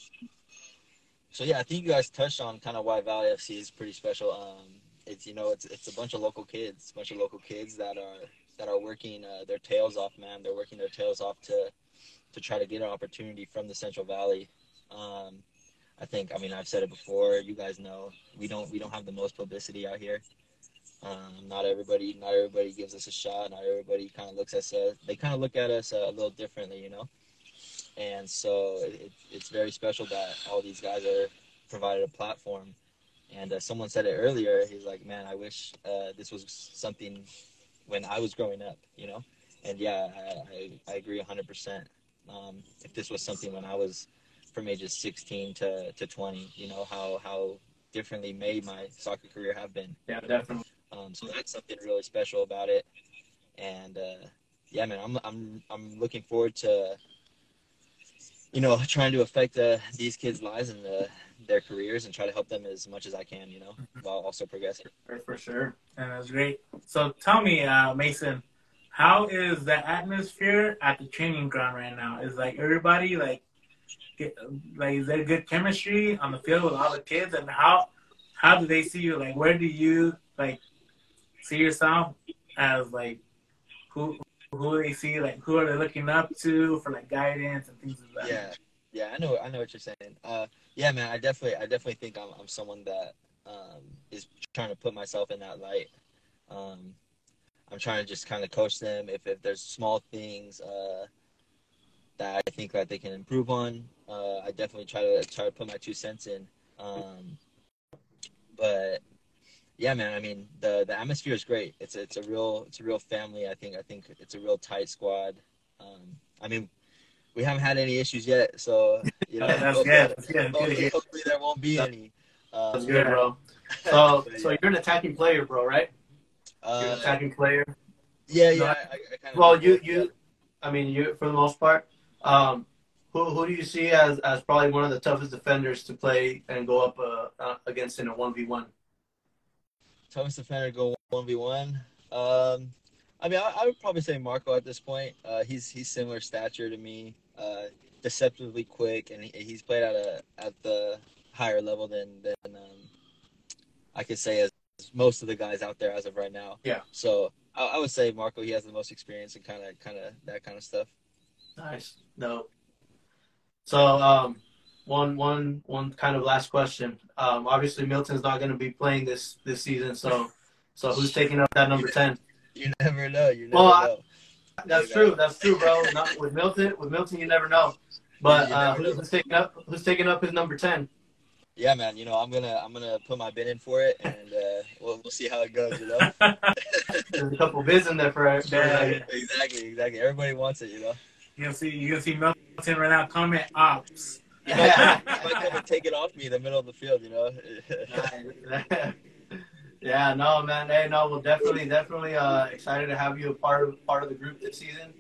So yeah, I think you guys touched on kind of why Valley FC is pretty special. Um, it's you know it's it's a bunch of local kids, a bunch of local kids that are that are working uh, their tails off, man. They're working their tails off to to try to get an opportunity from the Central Valley. Um, I think I mean I've said it before. You guys know we don't we don't have the most publicity out here. Um, not everybody, not everybody gives us a shot. Not everybody kind of looks at us. Uh, they kind of look at us uh, a little differently, you know. And so it, it's very special that all these guys are provided a platform. And uh, someone said it earlier. He's like, "Man, I wish uh, this was something when I was growing up, you know." and yeah, I, I, I agree 100%. Um, if this was something when I was from ages 16 to, to 20, you know, how, how differently may my soccer career have been. Yeah, definitely. Um, so that's something really special about it. And uh, yeah, man, I'm, I'm, I'm looking forward to, you know, trying to affect uh, these kids' lives and uh, their careers and try to help them as much as I can, you know, while also progressing. For, for sure. And that's great. So tell me, uh, Mason, how is the atmosphere at the training ground right now? Is like everybody like, get, like is there good chemistry on the field with all the kids? And how how do they see you? Like, where do you like see yourself as like who who they see like who are they looking up to for like guidance and things like that? Yeah, yeah, I know, I know what you're saying. Uh, yeah, man, I definitely, I definitely think I'm, I'm someone that um, is trying to put myself in that light. Um, I'm trying to just kind of coach them. If, if there's small things uh, that I think that they can improve on, uh, I definitely try to try to put my two cents in. Um, but yeah, man, I mean the the atmosphere is great. It's it's a real it's a real family. I think I think it's a real tight squad. Um, I mean, we haven't had any issues yet, so you know, That's hopefully, good. That's good. Good hopefully, hear. hopefully there won't be any. Um, That's good, bro. So, but so yeah. you're an attacking player, bro, right? You're an Uh, attacking player. yeah, yeah. No, I, I, I kind of Well, you, you, I mean, you for the most part. Um, who, who do you see as, as probably one of the toughest defenders to play and go up uh, uh, against in a one v one? Toughest defender go one v one. Um, I mean, I, I would probably say Marco at this point. Uh, he's he's similar stature to me. Uh, deceptively quick, and he, he's played at a at the higher level than than um, I could say as most of the guys out there as of right now. Yeah. So I, I would say Marco. He has the most experience and kind of kind of that kind of stuff. Nice, no. So, um, one one one kind of last question. Um, obviously Milton's not going to be playing this this season, so so who's taking up that number ten? You never know. You never Well, I- know. That's true. That's true, bro. Not, with Milton, with Milton, you never know. But You uh, never who's, who's taking up? Who's taking up his number ten? yeah, man. You know, I'm gonna I'm gonna put my bid in for it, and uh, we'll we'll see how it goes. You know. There's a couple bids in there for. for Yeah. exactly, exactly. Everybody wants it, you know. you can see you can see Milton right now comment ops. You might, you might come and take it off me in the middle of the field, you know. yeah, no, man. Hey, no, well, definitely, definitely uh, excited to have you a part of part of the group this season.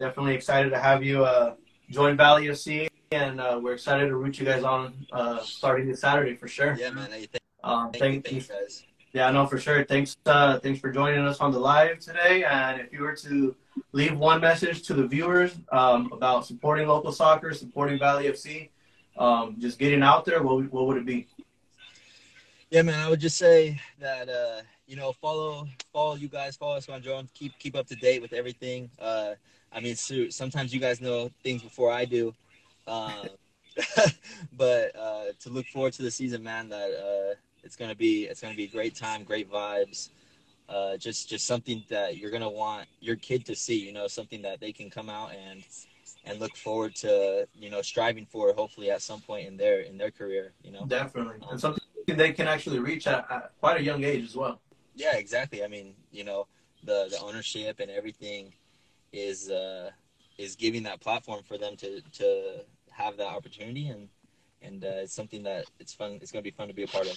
Definitely excited to have you uh, join Valley FC, and uh, we're excited to root you guys on uh, starting this Saturday for sure. yeah, man. Hey, thank, Um, thank, thank you guys. Yeah, no, for sure. Thanks, uh, thanks for joining us on the live today. And if you were to leave one message to the viewers um, about supporting local soccer, supporting Valley FC, um, just getting out there, what, what would it be? Yeah, man. I would just say that uh, you know, follow follow you guys, follow us on Drone. Keep keep up to date with everything. Uh, I mean, sometimes you guys know things before I do. Um, but uh, to look forward to the season, man. That uh, it's gonna be it's gonna be a great time, great vibes. Uh, just just something that you're gonna want your kid to see. You know, something that they can come out and and look forward to. You know, striving for hopefully at some point in their in their career. You know. Definitely. And something they can actually reach at, at quite a young age as well. Yeah, exactly. I mean, you know, the the ownership and everything is uh, is giving that platform for them to to have that opportunity, and and uh, it's something that it's fun. It's gonna be fun to be a part of.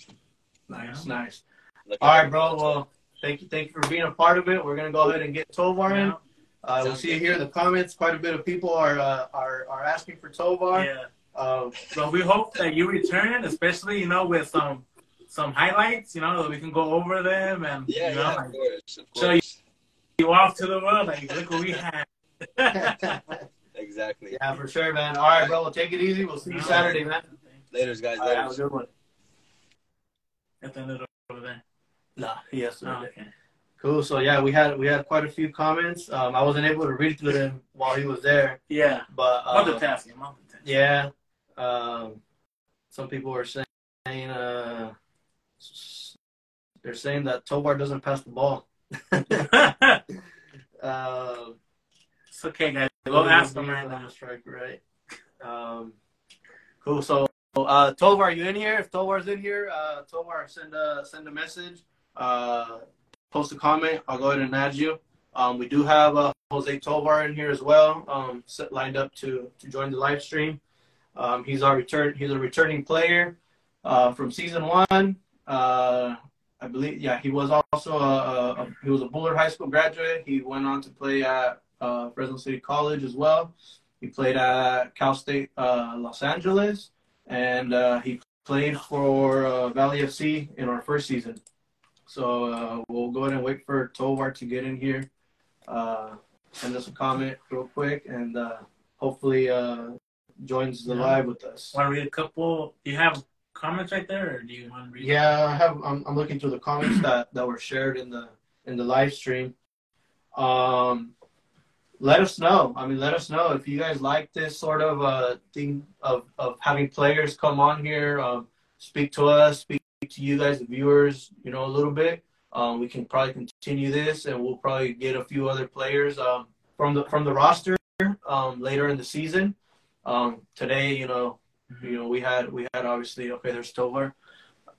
Nice, nice. Look All at right, bro. Well, thank you, thank you for being a part of it. We're gonna go ahead and get Tovar in. Yeah. Uh, we'll see good. here in the comments. Quite a bit of people are uh, are are asking for Tovar. Yeah. Uh, So we hope that you return, especially you know with some some highlights, you know, that we can go over them and yeah, you know, yeah, like, of course, of So course. you off to the world. Like look what we had. exactly. yeah, for sure, man. All right, bro. Well, take it easy. We'll see you Saturday, man. Later's guys. All right, have a good one. At the little over there. Nah, yes, Oh, okay. Cool. So yeah, we had we had quite a few comments. Um, I wasn't able to read through them while he was there, Yeah. but uh, Multitasking. Multitasking. yeah, um, some people were saying uh, they're saying that Tovar doesn't pass the ball. uh, it's okay, guys. Go ask them right now. strike, right? Um, cool. So uh, Tovar, are you in here? If Tovar's in here, uh, Tovar, send a send a message. Uh, post a comment. I'll go ahead and add you. Um, we do have uh, Jose Tovar in here as well, um, set, lined up to to join the live stream. Um, he's our return. He's a returning player uh, from season one. Uh, I believe, yeah, he was also a, a, he was a Bullard High School graduate. He went on to play at uh, Fresno City College as well. He played at Cal State uh, Los Angeles, and uh, he played for uh, Valley FC in our first season. So uh, we'll go ahead and wait for Tovar to get in here. Uh, send us a comment real quick, and uh, hopefully uh, joins the Yeah. live with us. Want to read a couple? Do you have comments right there, or do you want to read? Yeah, I have. I'm, I'm looking through the comments that, that were shared in the in the live stream. Um, let us know. I mean, let us know if you guys like this sort of uh thing of of having players come on here, um, speak to us, speak to you guys, the viewers. You know, a little bit. Um, we can probably continue this, and we'll probably get a few other players um from the from the roster um later in the season. Um, today, you know, you know, we had we had obviously okay. There's Tovar.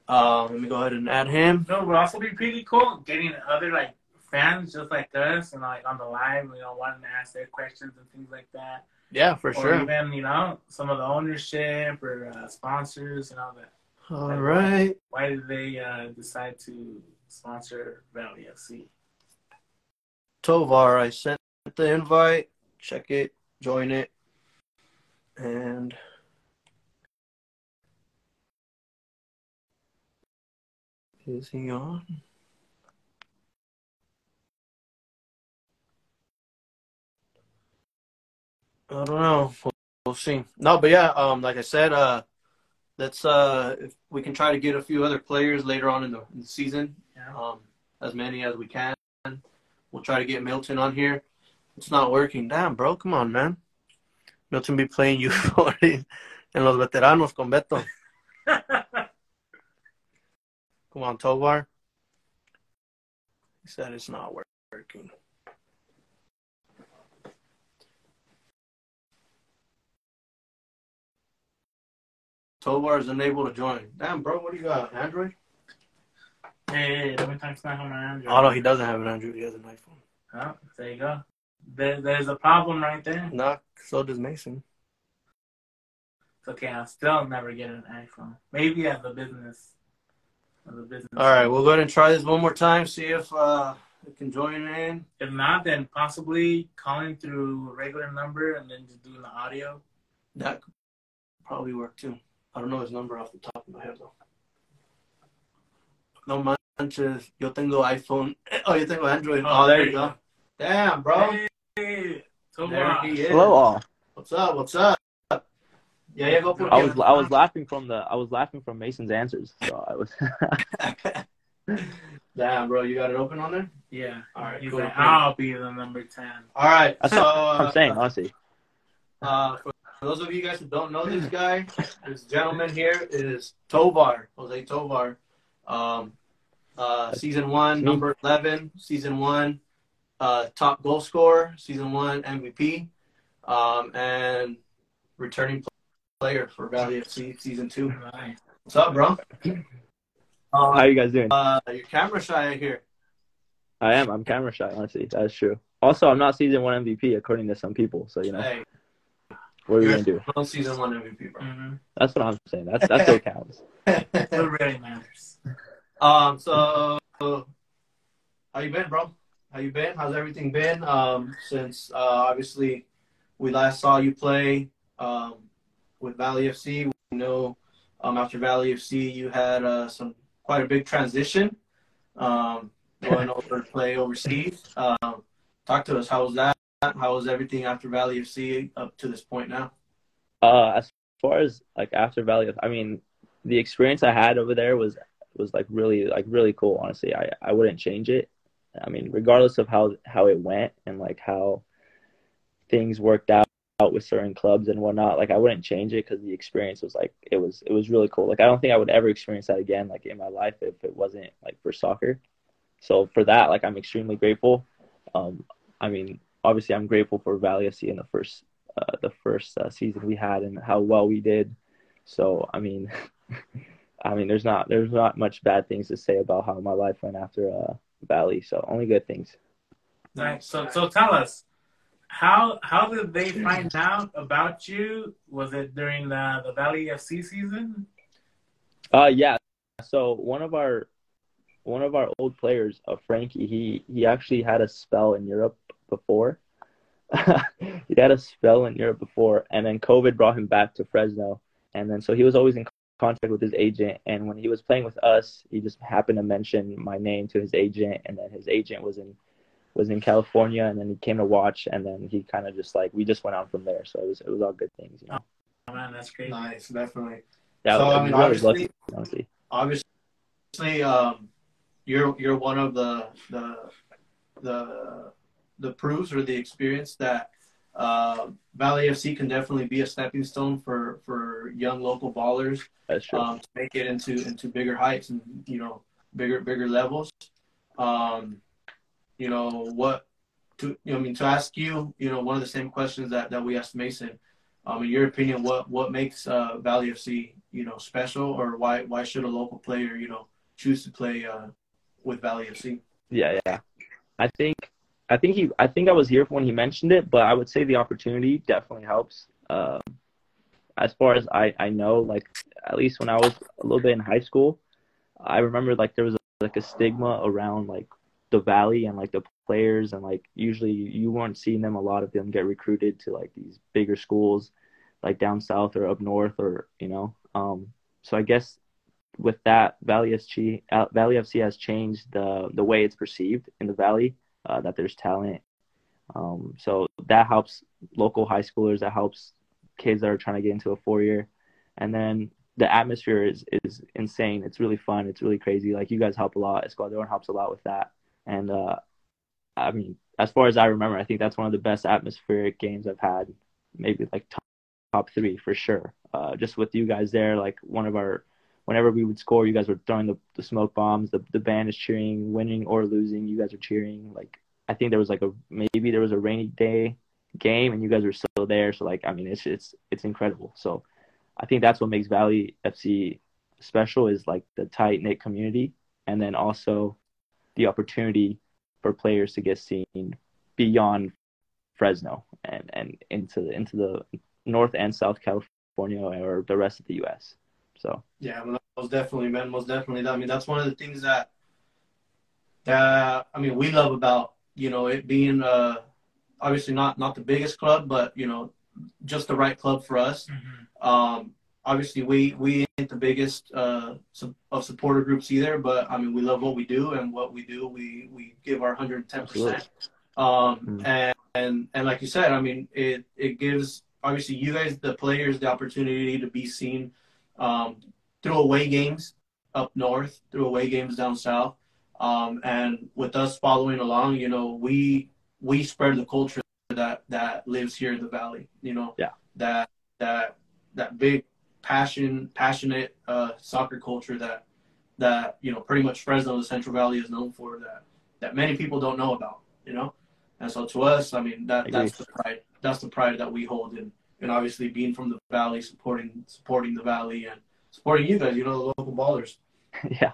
Um, let me go ahead and add him. No, it would also be pretty cool getting other like fans just like us and like on the live, you know, wanting to ask their questions and things like that. Yeah, for or sure. even you know some of the ownership or uh, sponsors and all that. All right. Why did they uh, decide to sponsor Valley FC? Tovar, I sent the invite. Check it, join it, and is he on? I don't know. We'll, we'll see. No, but yeah, um, like I said, uh, let's uh, if we can try to get a few other players later on in the, in the season Yeah. um, as many as we can. We'll try to get Milton on here. It's not working. Damn, bro, come on, man. Milton be playing you for en los veteranos con Beto. Come on, Tovar. He said it's not working. Tovar is unable to join. Damn, bro, what do you got? Android? hey, let me talk my home Android. Oh, no, he doesn't have an Android. He has an iPhone. Oh, there you go. There, there's a problem right there. Nah, so does Mason. It's okay. I'll still never get an iPhone. Maybe as a business. As a business. All right, we'll go ahead and try this one more time. See if uh, we can join in. If not, then possibly calling through a regular number and then just doing the audio. That could probably work too. I don't know his number off the top of my head though. No manches, yo tengo iPhone. Oh, yo tengo Android. Oh, there you go. Damn, bro. Hey, There he is. Hello all. What's up? What's up? Yeah, yeah, go for I was I was laughing from the I was laughing from Mason's answers. So I was Damn, bro, you got it open on there? Yeah. All right, He's cool. like, I'll be the number 10. All right, that's so what uh, I'm saying, honestly. Uh, for for those of you guys who don't know this guy, this gentleman here is Tovar, Jose Tovar. Um, uh, season one, number 11, season one, uh, top goal scorer, season one MVP, um, and returning player for Valley FC season two. What's up, bro? How Uh, you guys doing? uh, you're camera shy here. I am. I'm camera shy, honestly. That's true. Also, I'm not season one MVP according to some people. So you know, Hey, what are you're gonna do? no season one MVP, bro. Mm-hmm. That's what I'm saying. That's that's what counts. What really matters. Um, so how you been, bro? How you been? How's everything been? Um, since uh, obviously we last saw you play um, with Valley FC. We know um, after Valley FC you had uh, some quite a big transition, um, going over to play overseas. Um, talk to us. How was that? How was everything after Valley FC up to this point now? Uh, as far as like after Valley, I mean, the experience I had over there was was like really like really cool. Honestly, I I wouldn't change it. I mean, regardless of how how it went and like how things worked out, out with certain clubs and whatnot, like I wouldn't change it because the experience was like it was it was really cool. Like I don't think I would ever experience that again, like in my life, if it wasn't like for soccer. So for that, like I'm extremely grateful. Um, I mean, obviously, I'm grateful for Valley FC in the first uh, the first uh, season we had and how well we did. So I mean, I mean, there's not there's not much bad things to say about how my life went after uh, Valley. So only good things. Nice. So so tell us, how how did they find out about you? Was it during the the Valley FC season? Uh, yeah. So one of our one of our old players, uh, Frankie, he he actually had a spell in Europe before. he had a spell in Europe before, and then COVID brought him back to Fresno, and then so he was always in contact with his agent. And when he was playing with us, he just happened to mention my name to his agent, and then his agent was in was in California, and then he came to watch, and then he kind of just like we just went on from there. So it was it was all good things, you know. Oh man, that's great. Nice, definitely. Yeah, So, I I mean, really obviously- lucky, honestly. Obviously, um, you're you're one of the the the the proofs or the experience that uh, Valley FC can definitely be a stepping stone for for young local ballers um, to make it into into bigger heights and you know bigger bigger levels. Um, you know what to you know, I mean to ask you you know one of the same questions that, that we asked Mason. Um, in your opinion, what what makes uh, Valley FC you know special, or why why should a local player you know choose to play uh, with Valley FC? Yeah, yeah. I think I think he I think I was here for when he mentioned it, but I would say the opportunity definitely helps. Um, as far as I I know, like at least when I was a little bit in high school, I remember like there was a, like a stigma around like the valley and like the players and like usually you weren't seeing them a lot of them get recruited to like these bigger schools like down south or up north or you know um so I guess with that, Valley FC, uh, Valley FC has changed the the way it's perceived in the Valley. Uh, that there's talent, um, so that helps local high schoolers. That helps kids that are trying to get into a four year, and then the atmosphere is is insane. It's really fun. It's really crazy. Like you guys help a lot. Escuadron helps a lot with that, and uh, I mean, as far as I remember, I think that's one of the best atmospheric games I've had. Maybe like top, top three for sure. Uh, just with you guys there, like one of our whenever we would score, you guys were throwing the, the smoke bombs. The the band is cheering, winning or losing. You guys are cheering. Like I think there was like a maybe there was a rainy day game, and you guys were still there. So like I mean, it's it's it's incredible. So I think that's what makes Valley FC special is like the tight knit community, and then also the opportunity for players to get seen beyond Fresno and and into the into the North and South California or the rest of the U.S. So. Yeah, well, most definitely, man. Most definitely. I mean, that's one of the things that that I mean we love about you know it being uh obviously not not the biggest club, but you know just the right club for us. Mm-hmm. Um, obviously, we we ain't the biggest uh of supporter groups either, but I mean we love what we do and what we do we we give our hundred and ten percent. Um, Mm. and and and like you said, I mean it it gives obviously you guys the players the opportunity to be seen um, through away games up north, through away games down south, um, and with us following along, you know, we we spread the culture that that lives here in the valley. You know, Yeah. that that that big passion, passionate uh, soccer culture that that you know pretty much Fresno, the Central Valley, is known for that that many people don't know about. You know, and so to us, I mean that that's the pride. That's the pride that we hold in and obviously being from the valley, supporting supporting the valley and supporting you guys, you know, the local ballers. yeah.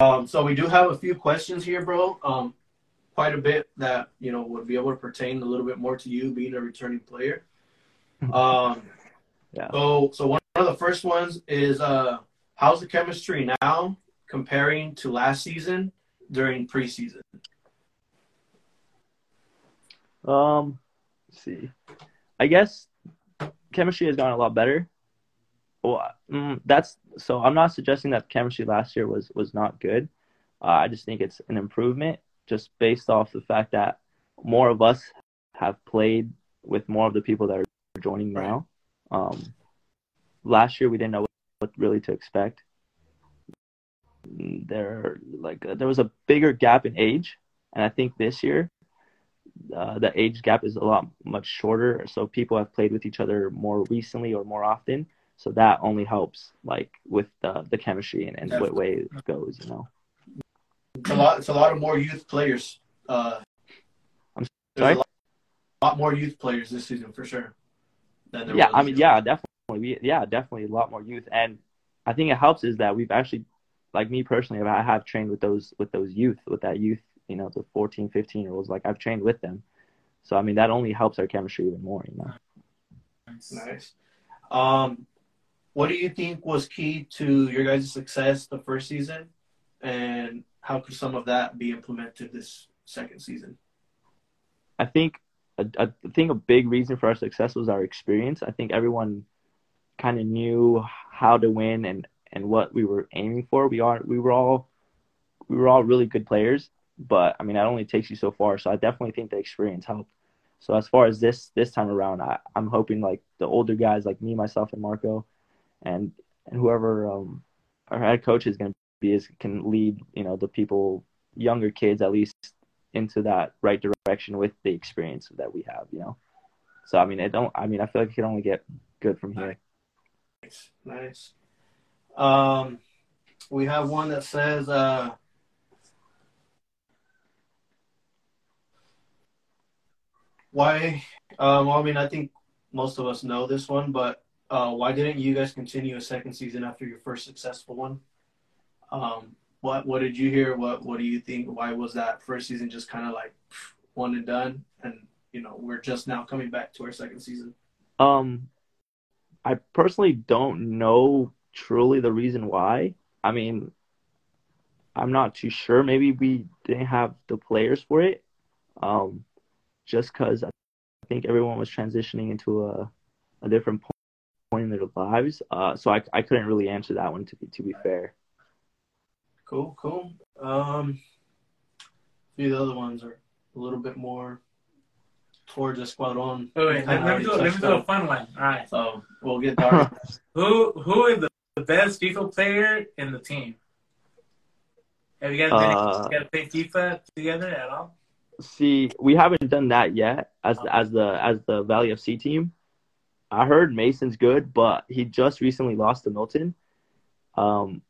Um, so we do have a few questions here, bro. Um, quite a bit that you know would be able to pertain a little bit more to you being a returning player. Um, Yeah. So so one of the first ones is uh, how's the chemistry now comparing to last season during preseason? Um, let's see. I guess chemistry has gotten a lot better. Well, mm, that's so. I'm not suggesting that chemistry last year was was not good. Uh, I just think it's an improvement, just based off the fact that more of us have played with more of the people that are joining now. Um, last year we didn't know what, really to expect. There, like, uh, there was a bigger gap in age, and I think this year uh, the age gap is a lot much shorter. So people have played with each other more recently or more often. So that only helps, like with the the chemistry and, and what way it goes. You know. It's a lot. It's a lot of more youth players. Uh, I'm sorry? A lot, lot more youth players this season for sure. Yeah, I mean, yeah, definitely. We, yeah, definitely a lot more youth, and I think it helps is that we've actually, like me personally, I have trained with those with those youth with that youth you know the 14, 15 year olds. Like I've trained with them, so I mean that only helps our chemistry even more. You know. Nice. Um, what do you think was key to your guys' success the first season, and how could some of that be implemented this second season? I think I, I think a big reason for our success was our experience. I think everyone kind of knew how to win and and what we were aiming for. We are we were all we were all really good players, but I mean that only takes you so far. So I definitely think the experience helped. So as far as this this time around, I, I'm hoping like the older guys like me, myself, and Marco, and and whoever um, our head coach is going to be is can lead you know the people younger kids at least into that right direction with the experience that we have. You know, so I mean I don't. I mean I feel like it can only get good from here. Nice, nice. Um, we have one that says, uh, why, um, well, I mean, I think most of us know this one, but, uh, why didn't you guys continue a second season after your first successful one? Um, what, what did you hear? What, what do you think? Why was that first season just kind of like one and done? And, you know, we're just now coming back to our second season. Um, I personally don't know truly the reason why. I mean, I'm not too sure. Maybe we didn't have the players for it. Um, just because I think everyone was transitioning into a, a different point in their lives. Uh, so I, I couldn't really answer that one to be to be fair. Cool, cool. Um, a few of the other ones are a little bit more towards Escuadron. Wait, wait, let, let me do let me do a fun one. All right. So we'll get dark. Who who is the, the best FIFA player in the team? Have you guys been Uh, together play FIFA together at all? See, we haven't done that yet as as the as the Valley FC team. I heard Mason's good, but he just recently lost to Milton. Um,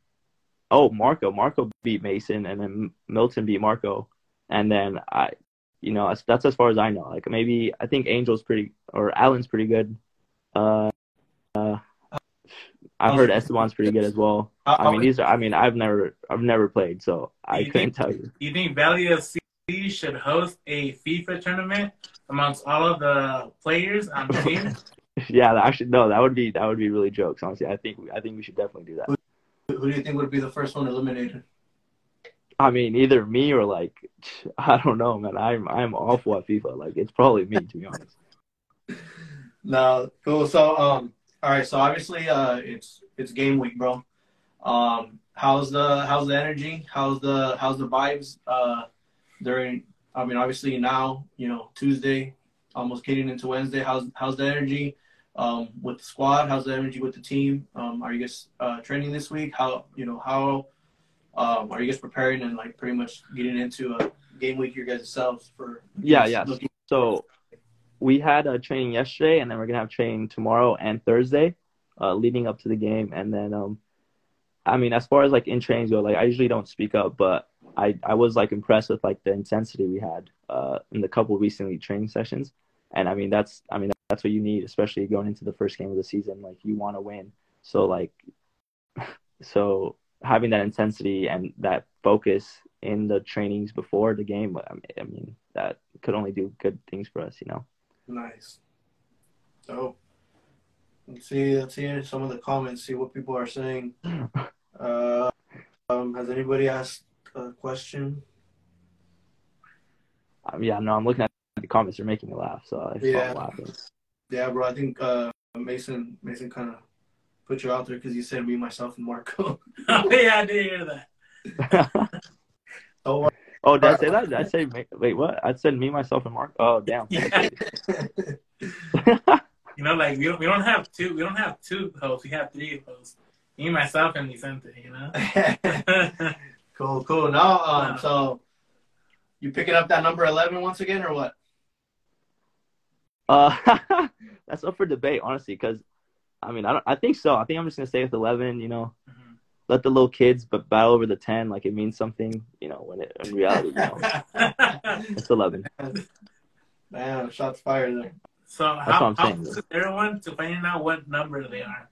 oh Marco, Marco beat Mason, and then Milton beat Marco, and then I, you know, that's, that's as far as I know. Like maybe I think Angel's pretty or Allen's pretty good. Uh, uh, I've heard Esteban's pretty good as well. I mean, these are. I mean, I've never I've never played, so I couldn't think- tell you. You think Valley FC should host a FIFA tournament amongst all of the players on the team? Yeah, that actually no, that would be that would be really jokes. Honestly, I think I think we should definitely do that. Who do you think would be the first one eliminated? I mean, either me or like I don't know, man. I'm I'm awful at FIFA. Like it's probably me to be honest. No, cool. So, um, all right. So obviously, uh, it's it's game week, bro. Um, how's the how's the energy? How's the how's the vibes? Uh, during I mean, obviously now you know Tuesday, almost getting into Wednesday. How's how's the energy? Um, with the squad, how's the energy with the team? Um, are you guys uh, training this week? How you know how um, are you guys preparing and like pretty much getting into a game week your guys selves for? Yeah, yeah. Looking, So we had a training yesterday, and then we're gonna have training tomorrow and Thursday, uh, leading up to the game. And then, um, I mean, as far as like in trainings go, like I usually don't speak up, but I I was like impressed with like the intensity we had uh in the couple recently training sessions. And I mean, that's I mean that's what you need, especially going into the first game of the season. Like you want to win, so like, so having that intensity and that focus in the trainings before the game, I mean, that could only do good things for us, you know. Nice. So let's see let's see some of the comments, see what people are saying. Uh, um, has anybody asked a question? Um, yeah, no, I'm looking at the comments. They're making me laugh, so I just Yeah. laughing. Yeah, bro. I think uh, Mason Mason kind of put you out there because you said me, myself, and Marco. oh yeah, I did hear that. oh, oh, did I say that? Did I say wait? What? I said me, myself, and Mark. Oh, damn. Yeah. You know, like we don't we don't have two we don't have two hosts. We have three hosts. Me, myself, and Vicente. You know. Cool, cool. Now, um, so you picking up that number eleven once again, or what? Uh, that's up for debate, honestly, because I mean, I don't. I think so. I think I'm just gonna stay with 11. You know, Mhm. let the little kids but battle over the 10. Like it means something. You know, when it in reality, you know, it's 11. Man, shots fired there. so what how I'm how saying, close is everyone to finding out what number they are?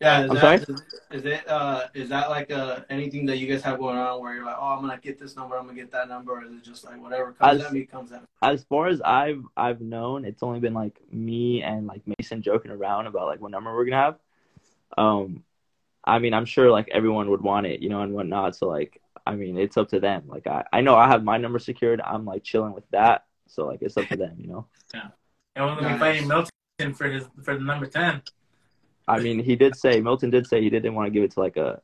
Yeah, is I'm that, sorry? Is, is it uh is that like uh anything that you guys have going on where you're like, oh, I'm gonna get this number, I'm gonna get that number, or is it just like whatever comes As- at me comes at me? As far as I've I've known, it's only been like me and like Mason joking around about like what number we're gonna have. Um, I mean, I'm sure like everyone would want it, you know, and whatnot. So like, I mean, it's up to them. Like, I I know I have my number secured. I'm like chilling with that. So like, it's up to them, you know. Yeah, and we're gonna be Nice. fighting Milton for his for the number ten. I mean, he did say Milton did say he didn't want to give it to like a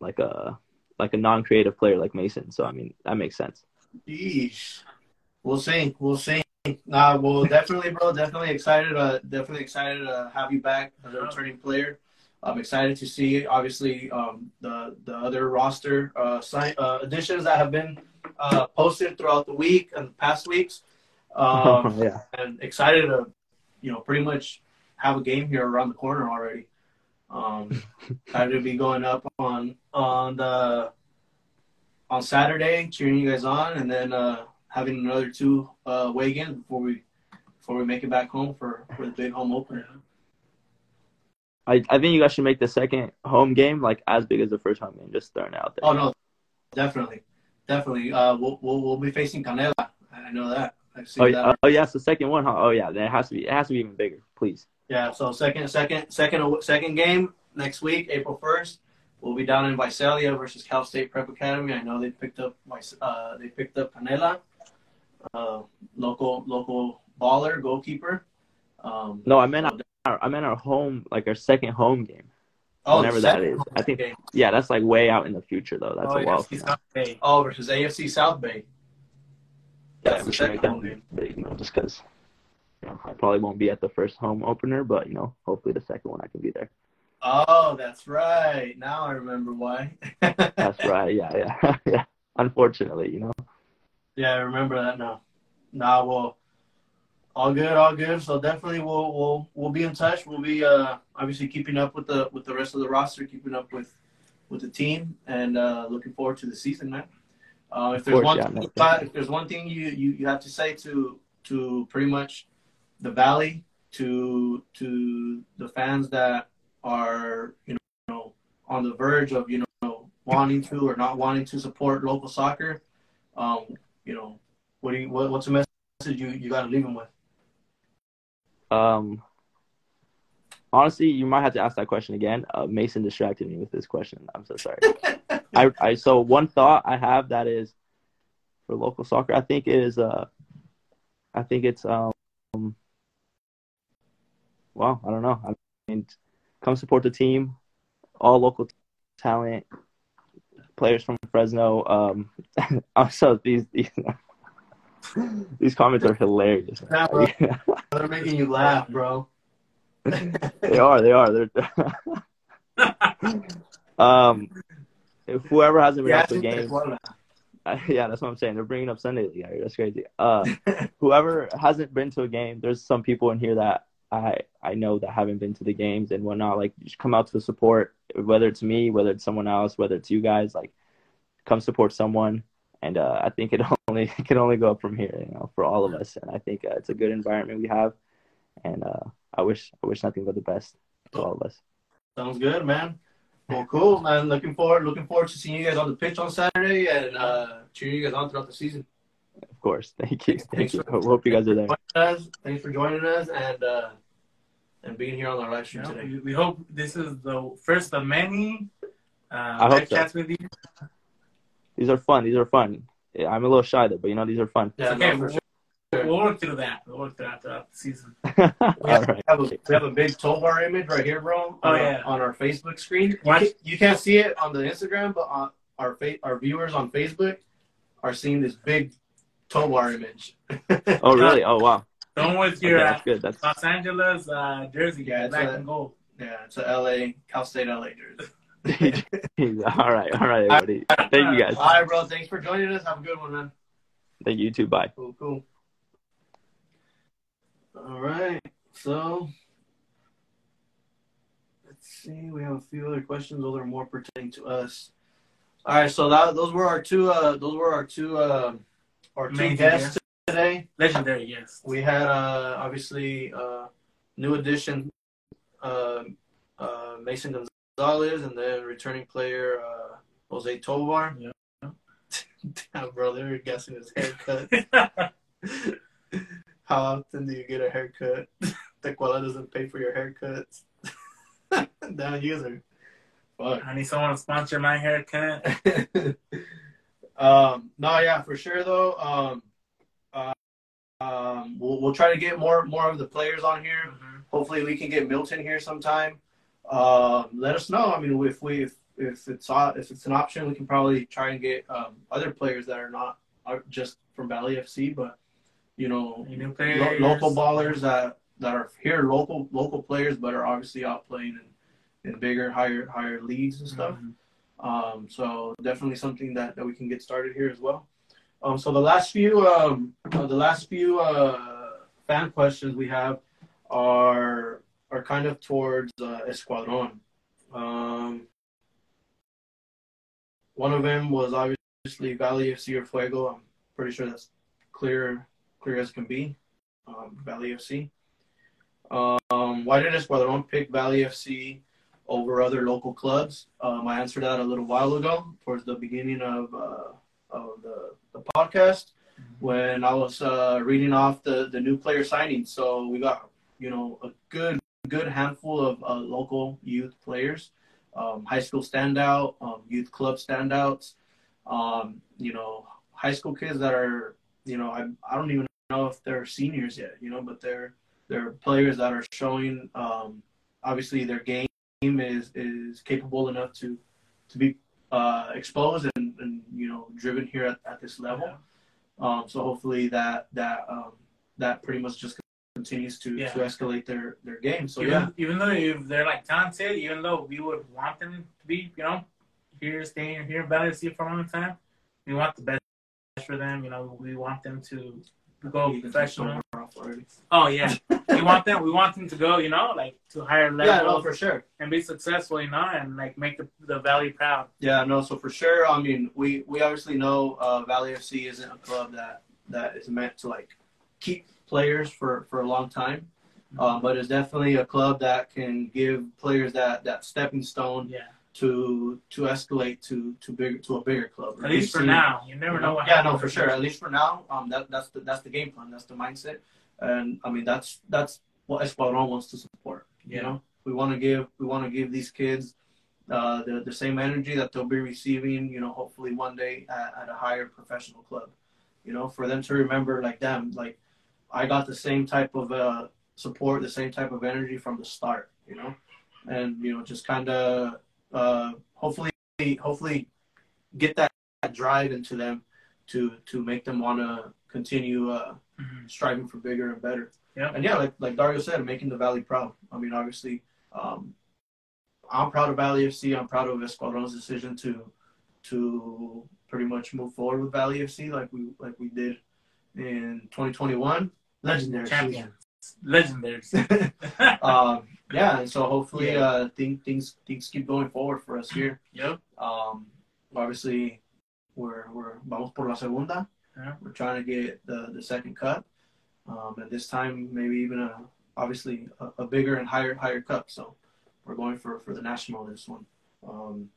like a like a non-creative player like Mason. So I mean, that makes sense. Yeesh. We'll see. We'll see. Nah, well, definitely, bro. Definitely excited. Uh, definitely excited to have you back as a returning player. I'm excited to see, obviously, um, the the other roster uh, sign, uh, additions that have been uh, posted throughout the week and the past weeks. Um, yeah. and excited to, you know, pretty much have a game here around the corner already. Um, excited to be going up on on the on Saturday, cheering you guys on, and then uh, having another two uh, away games before we before we make it back home for for the big home opener. I, I think you guys should make the second home game like as big as the first home game. Just throwing it out there. Oh no, definitely, definitely. Uh, we'll we'll, we'll be facing Canela. I know that. I've seen Oh, that. oh yeah, it's the second one. Huh? Oh yeah, then it has to be. It has to be even bigger, please. Yeah, so second, second, second, second game next week, April first. We'll be down in Visalia versus Cal State Prep Academy. I know they picked up, Vis- uh, they picked up Canela, uh, local local baller goalkeeper. Um, No, I meant our, I meant our home, like our second home game. oh, whenever the that second is. I think- game. Yeah, that's like way out in the future though. That's oh, a while he's from now. Oh, versus AFC South Bay. Yeah, That's we the should second make home that game. big, you know, just because you know, I probably won't be at the first home opener, but you know, hopefully the second one I can be there. Oh, that's right. Now I remember why. That's right. Yeah, yeah, yeah. Unfortunately, you know. Yeah, I remember that now. Nah, well, all good, all good. So definitely, we'll we'll we'll be in touch. We'll be uh obviously keeping up with the with the rest of the roster, keeping up with with the team, and uh looking forward to the season, man. Uh, if there's course, one yeah, thing, if there's one thing you, you you have to say to to pretty much the valley to to the fans that are you know on the verge of you know wanting to or not wanting to support local soccer, um, you know, what do you what, what's a message you you got to leave them with? Um, honestly, you might have to ask that question again. Uh, Mason distracted me with this question. I'm so sorry. I, I so one thought I have that is for local soccer. I think is uh, I think it's um, well, I don't know. I mean, come support the team. All local talent, players from Fresno. Um, also these these these comments are hilarious. Yeah. They're making you laugh, bro. they are. They are. They're. um, if whoever hasn't been Yeah, up the game, Uh, yeah, that's what I'm saying. They're bringing up Sunday League. That's crazy. Uh, whoever hasn't been to a game, there's some people in here that I I know that haven't been to the games and whatnot. Like, just come out to support, whether it's me, whether it's someone else, whether it's you guys. Like, come support someone. And uh, I think it only it can only go up from here, you know, for all of us. And I think uh, it's a good environment we have. And uh, I wish I wish nothing but the best to all of us. Sounds good, man. Well, cool, man. Looking forward, looking forward to seeing you guys on the pitch on Saturday and uh, cheering you guys on throughout the season. Of course. Thank you. Thanks- Thank thanks you. for- hope you guys are there. Joining us. Thanks for joining us and uh, and being here on our live stream know, today. we, we hope this is the first of many uh, I hope live so. chats with you. These are fun. These are fun. Yeah, I'm a little shy though, but you know these are fun. Yeah, okay, no, we'll, sure. we'll work through that. We'll work through that throughout the season. We All have, right. have a, we have a big Tovar image right here, bro. Oh, on, yeah. on our Facebook screen. You, can, you can't see it on the Instagram, but on our fa- our viewers on Facebook are seeing this big Tovar image. Oh really? Oh wow. Don't with Okay, your that's uh, good. That's Los Angeles uh, jersey, Yeah, it's black a- and gold. Yeah, it's a LA Cal State LA jersey. all right. All right, everybody. Thank you guys. All right, bro. Thanks for joining us. Have a good one, man. Thank you too. Bye. Cool, cool. All right. So let's see. We have a few other questions. Those are more pertaining to us. All right. So that those were our two. Uh, those were our two. Uh, our two Amazing guests today. Legendary, yes. We had uh, obviously uh, new addition, uh, uh, Mason Gonzalez, and then returning player uh, Jose Tovar. Yeah. Damn, bro, they were guessing his haircut. How often do you get a haircut? Tequila doesn't pay for your haircuts. Damn, user. Fuck. I need someone to sponsor my haircut. Um, no, yeah, for sure though. Um, uh, um, we'll we'll try to get more more of the players on here. Mhm. Hopefully, we can get Milton here sometime. Um, let us know. I mean, if we if, if it's uh, if it's an option, we can probably try and get um, other players that are not are just from Valley FC, but you know, lo- local ballers that that are here, local local players, but are obviously out playing in, in bigger, higher higher leagues and stuff. Mhm. Um, so definitely something that, that we can get started here as well. Um, so the last few um, uh, the last few uh, fan questions we have are are kind of towards uh, Escuadron. Um, one of them was obviously Valley FC or Fuego. I'm pretty sure that's clear clear as can be. Um, Valley FC. Um, why did Escuadron pick Valley FC over other local clubs? Um, I answered that a little while ago, towards the beginning of uh, of the, the podcast, when I was uh, reading off the, the new player signings. So we got you know a good good handful of uh, local youth players, um, high school standout, um, youth club standouts, um, you know high school kids that are you know I I don't even know if they're seniors yet, you know, but they're they're players that are showing um, obviously their game is is capable enough to to be uh, exposed and, and you know driven here at, at this level. Um, so hopefully that that um, that pretty much just continues to, Yeah. to escalate their their game. So even, yeah, even though if they're like talented, even though we would want them to be, you know, here staying here in Valley FC for a long time, we want the best for them. You know, we want them to go You can take professional. somewhere off already. Oh yeah, we want them. We want them to go. You know, like to higher Yeah, no, for sure. and be successful. You know, and like make the, the Valley proud. Yeah, no, so for sure. I mean, we we obviously know uh, Valley FC isn't a club that that is meant to like keep players for for a long time, uh, but it's definitely a club that can give players that that stepping stone Yeah, to to escalate to to big to a bigger club. at least for now. You never know what. yeah, no, for sure. At least for now, um, that that's the that's the game plan. That's the mindset, and I mean that's that's what Escuadron wants to support. You know, we want to give we want to give these kids uh, the the same energy that they'll be receiving. You know, hopefully one day at, at a higher professional club. You know, for them to remember like them, like I got the same type of uh, support, the same type of energy from the start. You know, and you know just kind of uh, hopefully hopefully get that, that drive into them to to make them want to continue uh, Mhm. striving for bigger and better. Yeah. And yeah, like like Dario said, making the Valley proud. I mean, obviously, um, I'm proud of Valley FC. I'm proud of Escuadron's decision to to pretty much move forward with Valley FC like we like we did in 2021. Legendary Champions, legendaries. season. um, yeah, and so hopefully, Yeah. uh, things things things keep going forward for us here. yep. Um, obviously, we're we're vamos por la segunda. Yeah. We're trying to get the the second cup, um, and this time maybe even a obviously a, a bigger and higher higher cup. So we're going for for the national this one. Um,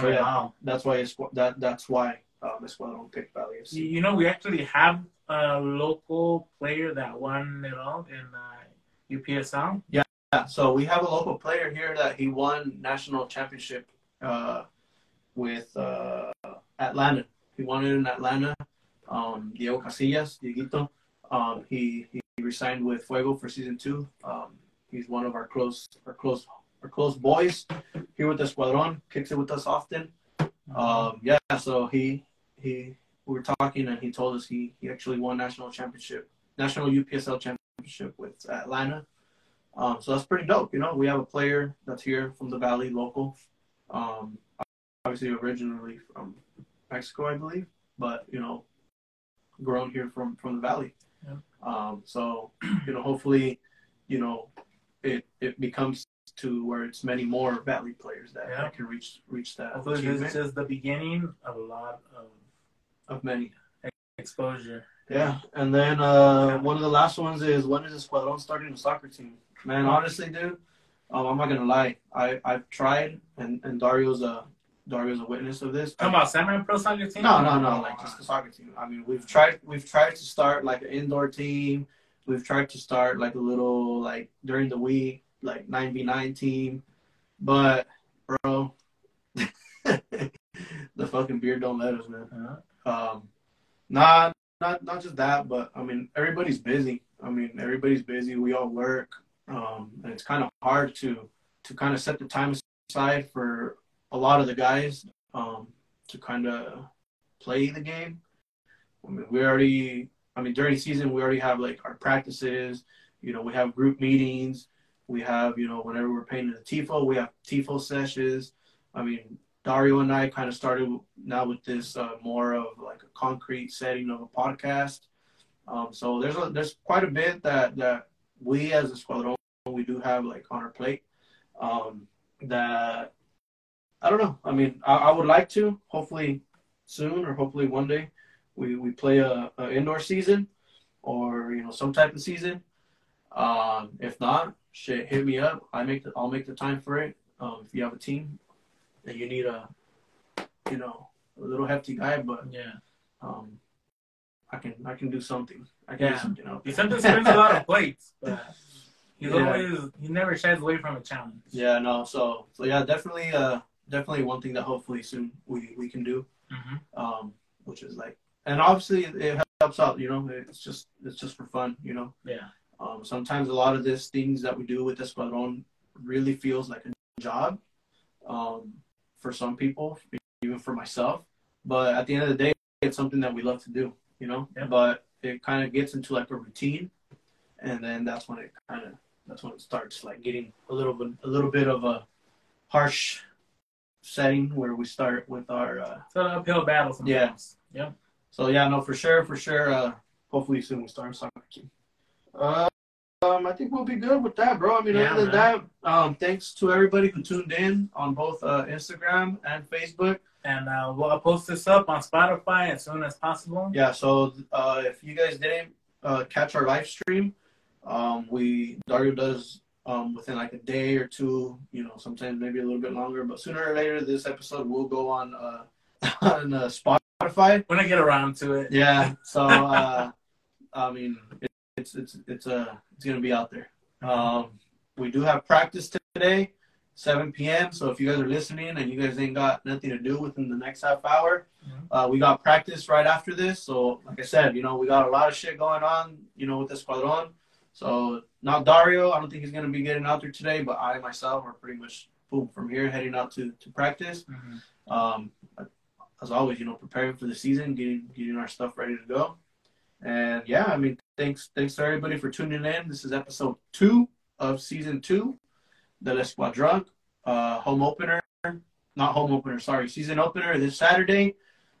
So, yeah. all. that's why it's, that that's why um, Escuadron picked Valley You, FC. you know, we actually have a local player that won it all in uh, UPSL. Yeah, so we have a local player here that he won national championship uh, with uh, Atlanta. He won it in Atlanta. Um, Diego Casillas, Dieguito. Um, he he resigned with Fuego for season two. Um, he's one of our close our close our close boys here with the Escuadron. Kicks it with us often. Um, yeah, so he he we were talking and he told us he he actually won national championship, national UPSL championship with Atlanta. Um, so that's pretty dope. You know, we have a player that's here from the Valley, local. Um, obviously originally from Mexico, I believe, but you know, grown here from from the Valley. Yeah. Um, so you know, hopefully, you know, it it becomes to where it's many more Valley players that, Yeah. that can reach reach that Hopefully, this is just the beginning of a lot of of many. exposure. Yeah, and then uh, one of the last ones is when is Escuadron starting a soccer team? Man, honestly, dude, Um, I'm not gonna lie. I I've tried, and and Dario's a Dario's a witness of this. Talking about semi pro soccer team? No, no, no. Like just the soccer team. I mean, we've tried. We've tried to start like an indoor team. We've tried to start like a little like during the week, like nine v nine team. But bro, the fucking beer don't let us, man. Uh, Um, nah, not not just that, but I mean everybody's busy. I mean everybody's busy. We all work, um, and it's kind of hard to to kind of set the time aside for a lot of the guys um, to kind of play the game. I mean, we already. I mean, during season, we already have like our practices. You know, we have group meetings. We have, you know, whenever we're painting the tifo, we have tifo sessions. I mean, Dario and I kind of started now with this uh, more of like a concrete setting of a podcast. Um, so there's a, there's quite a bit that that we as a squadron we do have like on our plate. Um, that I don't know. I mean, I, I would like to hopefully soon or hopefully one day we we play a, a indoor season or you know some type of season. Um, if not, shit, hit me up. I make the I'll make the time for it. Um, if you have a team and you need a you know a little hefty guy, but yeah. um, I can I can do something. I can do Yeah. something out He sometimes spins a lot of plates, but he's Yeah. always he never shies away from a challenge. Yeah, no. So so yeah, definitely uh definitely one thing that hopefully soon we we can do. hmm Um, which is like, and obviously it helps out. You know, it's just it's just for fun. You know. Yeah. Um, sometimes a lot of these things that we do with Escuadron really feels like a job um, for some people, even for myself. But at the end of the day, it's something that we love to do, you know. Yeah. But it kind of gets into like a routine, and then that's when it kind of that's when it starts like getting a little bit a little bit of a harsh setting where we start with our uh, It's an uphill battle sometimes. Yeah. so yeah, no, for sure, for sure. Uh, hopefully soon we start soccer team. Uh, um, I think we'll be good with that, bro. I mean, Yeah, other than that, um, thanks to everybody who tuned in on both uh, Instagram and Facebook. And uh, we'll post this up on Spotify as soon as possible. Yeah, so uh, if you guys didn't uh, catch our live stream, um, we Dario does um, within like a day or two. You know, sometimes maybe a little bit longer, but sooner or later, this episode will go on uh, on uh, Spotify. When I get around to it. Yeah. So uh, I mean, it, it's it's it's uh it's gonna be out there. Um, we do have practice today, 7 p.m. So if you guys are listening and you guys ain't got nothing to do within the next half hour, Mhm. uh, we got practice right after this. So like I said, you know, we got a lot of shit going on, you know, with the Escuadron. So not Dario. I don't think he's gonna be getting out there today, but I myself are pretty much boom from here heading out to to practice Mhm. um, as always, you know, preparing for the season, getting getting our stuff ready to go. And yeah, I mean, thanks thanks to everybody for tuning in. This is episode two of season two, the L'Esquadron, uh, home opener, not home opener, sorry, season opener this Saturday,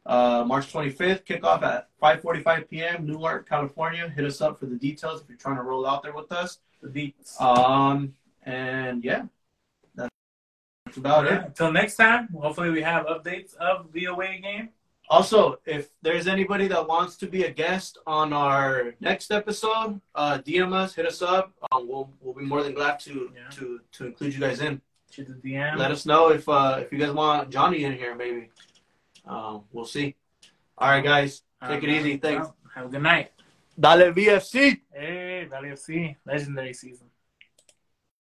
uh, March 25th, kickoff at 5:45 p.m. Newark, California. Hit us up for the details if you're trying to roll out there with us. The beats. Um, and yeah, that's about it. Until next time, hopefully we have updates of the away game. Also, if there's anybody that wants to be a guest on our next episode, uh, DM us, hit us up. Um, we'll we'll be more than glad to Yeah. to to include you guys in. To the DM. Let us know if uh, if you guys want Johnny in here, maybe. Um, we'll see. All right, guys, take it easy. Thanks. Have a good night. Dale VFC. Hey, Valley FC, legendary season.